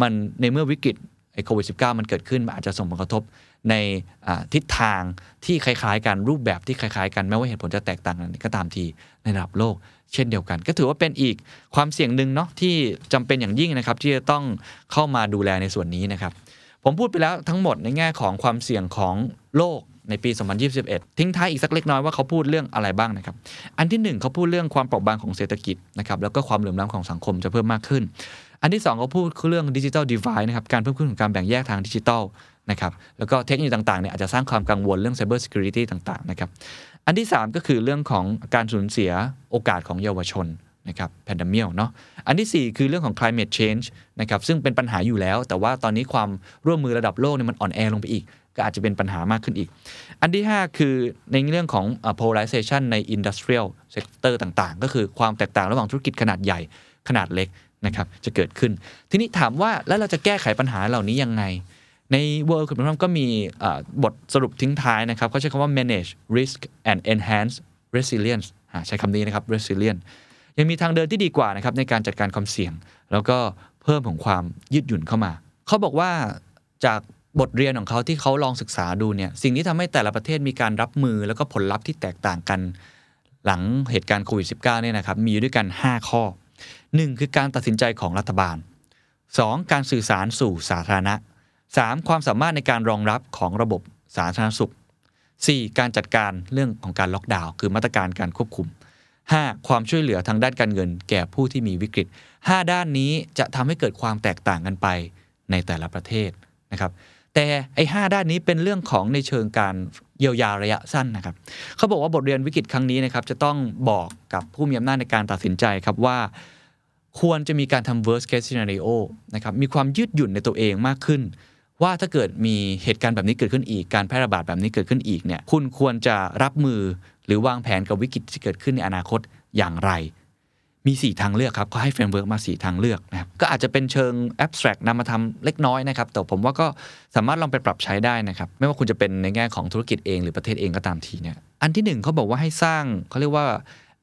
มันในเมื่อวิกฤตไอโควิด -19 มันเกิดขึ้นมันอาจจะส่งผลกระทบ ในทิศทางที่คล้ายๆกันรูปแบบที่คล้ายๆกันแม้ว่าเหตุผลจะแตกต่างกันก็ตามทีในระดับโลก เช่นเดียวกัน ก็ถือว่าเป็นอีกความเสี่ยงหนึ่งเนาะที่จำเป็นอย่างยิ่งนะครับที่จะต้องเข้ามาดูแลในส่วนนี้นะครับ ผมพูดไปแล้วทั้งหมดในแง่ของความเสี่ยงของโลกในปี 2021 ทิ้งท้ายอีกสักเล็กน้อยว่าเขาพูดเรื่องอะไรบ้างนะครับ อันที่ 1 เขาพูดเรื่องความเปราะบางของเศรษฐกิจนะครับแล้วก็ความเหลื่อมล้ำของสังคมจะเพิ่มมากขึ้น อันที่ 2 เขาพูดเรื่องดิจิทัลดีไวนะครับการเพิ่มขึ้นของการแบ่งแยกทางดิจิทัล นะครับแล้วก็เทคโนโลยีต่างๆเนี่ยอาจจะสร้างความกังวลเรื่อง Cyber Security ต่างๆนะครับอันที่ 3 ก็คือเรื่องของการสูญเสียโอกาสของเยาวชนนะครับแพนดมิลเนาะอันที่ 4 คือเรื่องของ climate change นะครับซึ่งเป็นปัญหาอยู่แล้ว แต่ว่าตอนนี้ความร่วมมือระดับโลกเนี่ยมันอ่อนแอลงไปอีก ก็อาจจะเป็นปัญหามากขึ้นอีก อันที่ 5 คือในเรื่องของ polarization ใน industrial sector ต่างๆ ก็คือความแตกต่างระหว่างธุรกิจขนาดใหญ่ขนาดเล็กนะครับจะเกิดขึ้น ทีนี้ถามว่าแล้วเราจะแก้ไขปัญหาเหล่านี้ยังไง ใน World Economic Forum ก็มีบทสรุปทิ้งท้ายนะครับเขาใช้คำว่า manage risk and enhance resilience ใช้คำนี้นะครับ resilience ยังมีทางเดินที่ดีกว่านะครับในการจัดการความเสี่ยง แล้วก็เพิ่มของความยืดหยุ่นเข้ามา เขาบอกว่าจากบทเรียนของเขาที่เขาลองศึกษาดูเนี่ยสิ่งที่ทำให้แต่ละประเทศมีการรับมือแล้วก็ผลลัพธ์ที่แตกต่างกัน หลังเหตุการณ์โควิด -19 เนี่ยนะครับมีอยู่ด้วยกัน 5 ข้อ 1. คือการตัดสินใจของรัฐบาล 2. การสื่อสารสู่สาธารณะ 3. ความสามารถในการรองรับของระบบสาธารณสุข 4. การจัดการเรื่องของการล็อกดาวน์คือมาตรการการควบคุม 5. ความช่วยเหลือทางด้านการเงิน แก่ผู้ที่มีวิกฤต 5 ด้านนี้จะทำให้เกิดความแตกต่างกันไปในแต่ละประเทศนะครับ แต่ไอ้หด้านนี้เป็นเรื่องของในเชิงการเยียวยาระยะสั้นนะครับ เขาบอกว่าบทเรียนวิกฤตครั้งนี้นะครับจะต้องบอกกับผู้มีอำนาจในการตัดสินใจครับว่า ควรจะมีการทำ worst case scenario นะครับมีความยืดหยุ่นในตัวเองมากขึ้น ว่าถ้าเกิดมีเหตุการณ์แบบนี้เกิดขึ้นอีกการแพร่ระบาดแบบนี้เกิดขึ้นอีกเนี่ยคุณควรจะรับมือหรือวางแผนกับวิกฤตที่เกิดขึ้นในอนาคตอย่างไร มี 4 ทางเลือกครับเขาให้ framework มา 4 ทางเลือกนะครับก็อาจจะเป็นเชิง abstract นามธรรมเล็กน้อยนะครับแต่ผมว่าก็สามารถลองไปปรับใช้ได้นะครับไม่ว่าคุณจะเป็นในแง่ของธุรกิจเองหรือประเทศเองก็ตามทีเนี่ยอันที่1เขาบอกว่าให้สร้างเขาเรียกว่า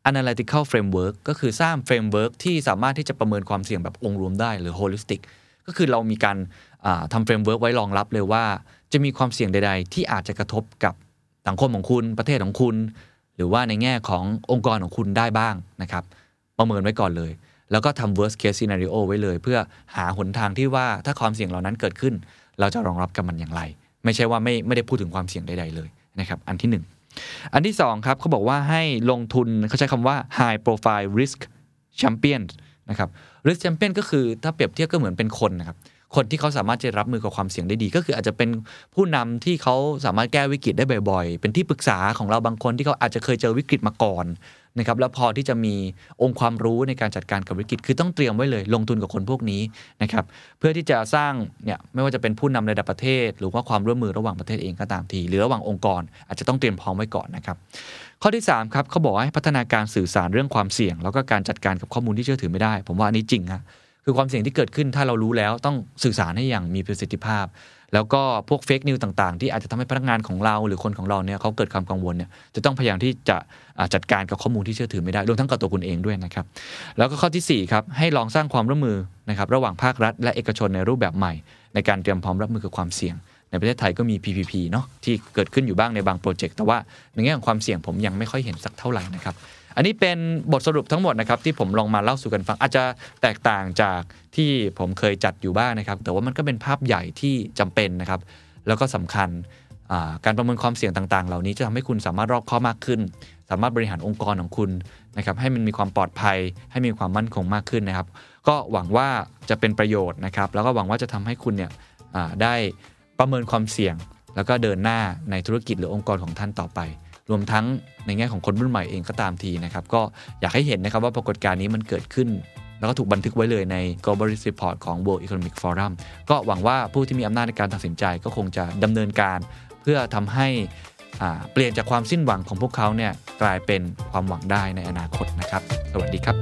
analytical framework ก็คือสร้าง framework ที่สามารถที่จะประเมินความเสี่ยงแบบองค์รวมได้หรือ holistic ก็คือเรามีการ ทำ framework ไว้รองรับเลยว่า จะมีความเสี่ยงใด ๆ ที่อาจจะกระทบกับสังคมของคุณประเทศของคุณ หรือว่าในแง่ขององค์กรของคุณได้บ้างนะครับ ประเมินไว้ก่อนเลย แล้วก็ทำ worst case scenario ไว้เลย เพื่อหาหนทางที่ว่าถ้าความเสี่ยงเหล่านั้นเกิดขึ้น เราจะรองรับกับมันอย่างไร ไม่ใช่ว่าไม่ไม่ได้พูดถึงความเสี่ยงใด ๆ เลยนะครับ อันที่ 1 อันที่2ครับเขาบอกว่าให้ลงทุนเขาใช้คำว่า high profile risk champion นะครับ risk champion ก็คือถ้าเปรียบเทียบก็เหมือนเป็นคนนะครับ คนที่เขาสามารถจะรับมือกับความเสี่ยงได้ดี ก็คืออาจจะเป็นผู้นำที่เขาสามารถแก้วิกฤตได้บ่อย ๆ เป็นที่ปรึกษาของเราบางคนที่เขาอาจจะเคยเจอวิกฤตมาก่อนนะครับแล้วพอที่จะมีองค์ความรู้ในการจัดการกับวิกฤตคือต้องเตรียมไว้เลย ลงทุนกับคนพวกนี้นะครับเพื่อที่จะสร้างเนี่ยไม่ว่าจะเป็นผู้นำระดับประเทศ หรือว่าความร่วมมือระหว่างประเทศเองก็ตามที หรือระหว่างองค์กร อาจจะต้องเตรียมพร้อมไว้ก่อนนะครับข้อที่3ครับเขาบอกให้พัฒนาการสื่อสารเรื่องความเสี่ยง แล้วก็การจัดการกับข้อมูลที่เชื่อถือไม่ได้ ผมว่าอันนี้จริงฮะ คือความเสี่ยงที่เกิดขึ้นถ้าเรารู้แล้วต้องสื่อสารให้อย่างมีประสิทธิภาพ แล้วก็พวกเฟกนิวต่างๆ ที่อาจจะทำให้พนักงานของเราหรือคนของเราเนี่ยเขาเกิดความกังวลเนี่ยจะต้องพยายามที่จะจัดการกับข้อมูลที่เชื่อถือไม่ได้รวมทั้งกับตัวคุณเองด้วยนะครับแล้วก็ข้อที่4ครับให้ลองสร้างความร่วมมือนะครับระหว่างภาครัฐ และเอกชนในรูปแบบใหม่ ในการเตรียมพร้อมรับมือกับความเสี่ยงในประเทศไทยก็มี PPP เนาะที่เกิดขึ้นอยู่บ้างในบางโปรเจกต์แต่ว่าในแง่ของความเสี่ยงผมยังไม่ค่อยเห็นสักเท่าไหร่นะครับ อันนี้เป็นบทสรุปทั้งหมดนะครับที่ผมลองมาเล่าสู่กันฟัง อาจจะแตกต่างจากที่ผมเคยจัดอยู่บ้างนะครับ แต่ว่ามันก็เป็นภาพใหญ่ที่จำเป็นนะครับ แล้วก็สำคัญการประเมินความเสี่ยงต่างๆ เหล่านี้จะทำให้คุณสามารถรอบคอบมากขึ้น สามารถบริหารองค์กรของคุณนะครับ ให้มันมีความปลอดภัย ให้มีความมั่นคงมากขึ้นนะครับ ก็หวังว่าจะเป็นประโยชน์นะครับ แล้วก็หวังว่าจะทำให้คุณเนี่ยได้ประเมินความเสี่ยง แล้วก็เดินหน้าในธุรกิจหรือองค์กรของท่านต่อไป รวมทั้งในแง่ของคนรุ่นใหม่เองก็ตามทีนะครับก็อยากให้เห็นนะครับว่าปรากฏการณ์นี้มันเกิดขึ้น แล้วก็ถูกบันทึกไว้เลยใน Global Report ของ World Economic Forum ก็หวังว่าผู้ที่มีอำนาจในการตัดสินใจก็คงจะดำเนินการ เพื่อทำให้เปลี่ยนจากความสิ้นหวังของพวกเขาเนี่ยกลายเป็นความหวังได้ในอนาคตนะครับ สวัสดีครับ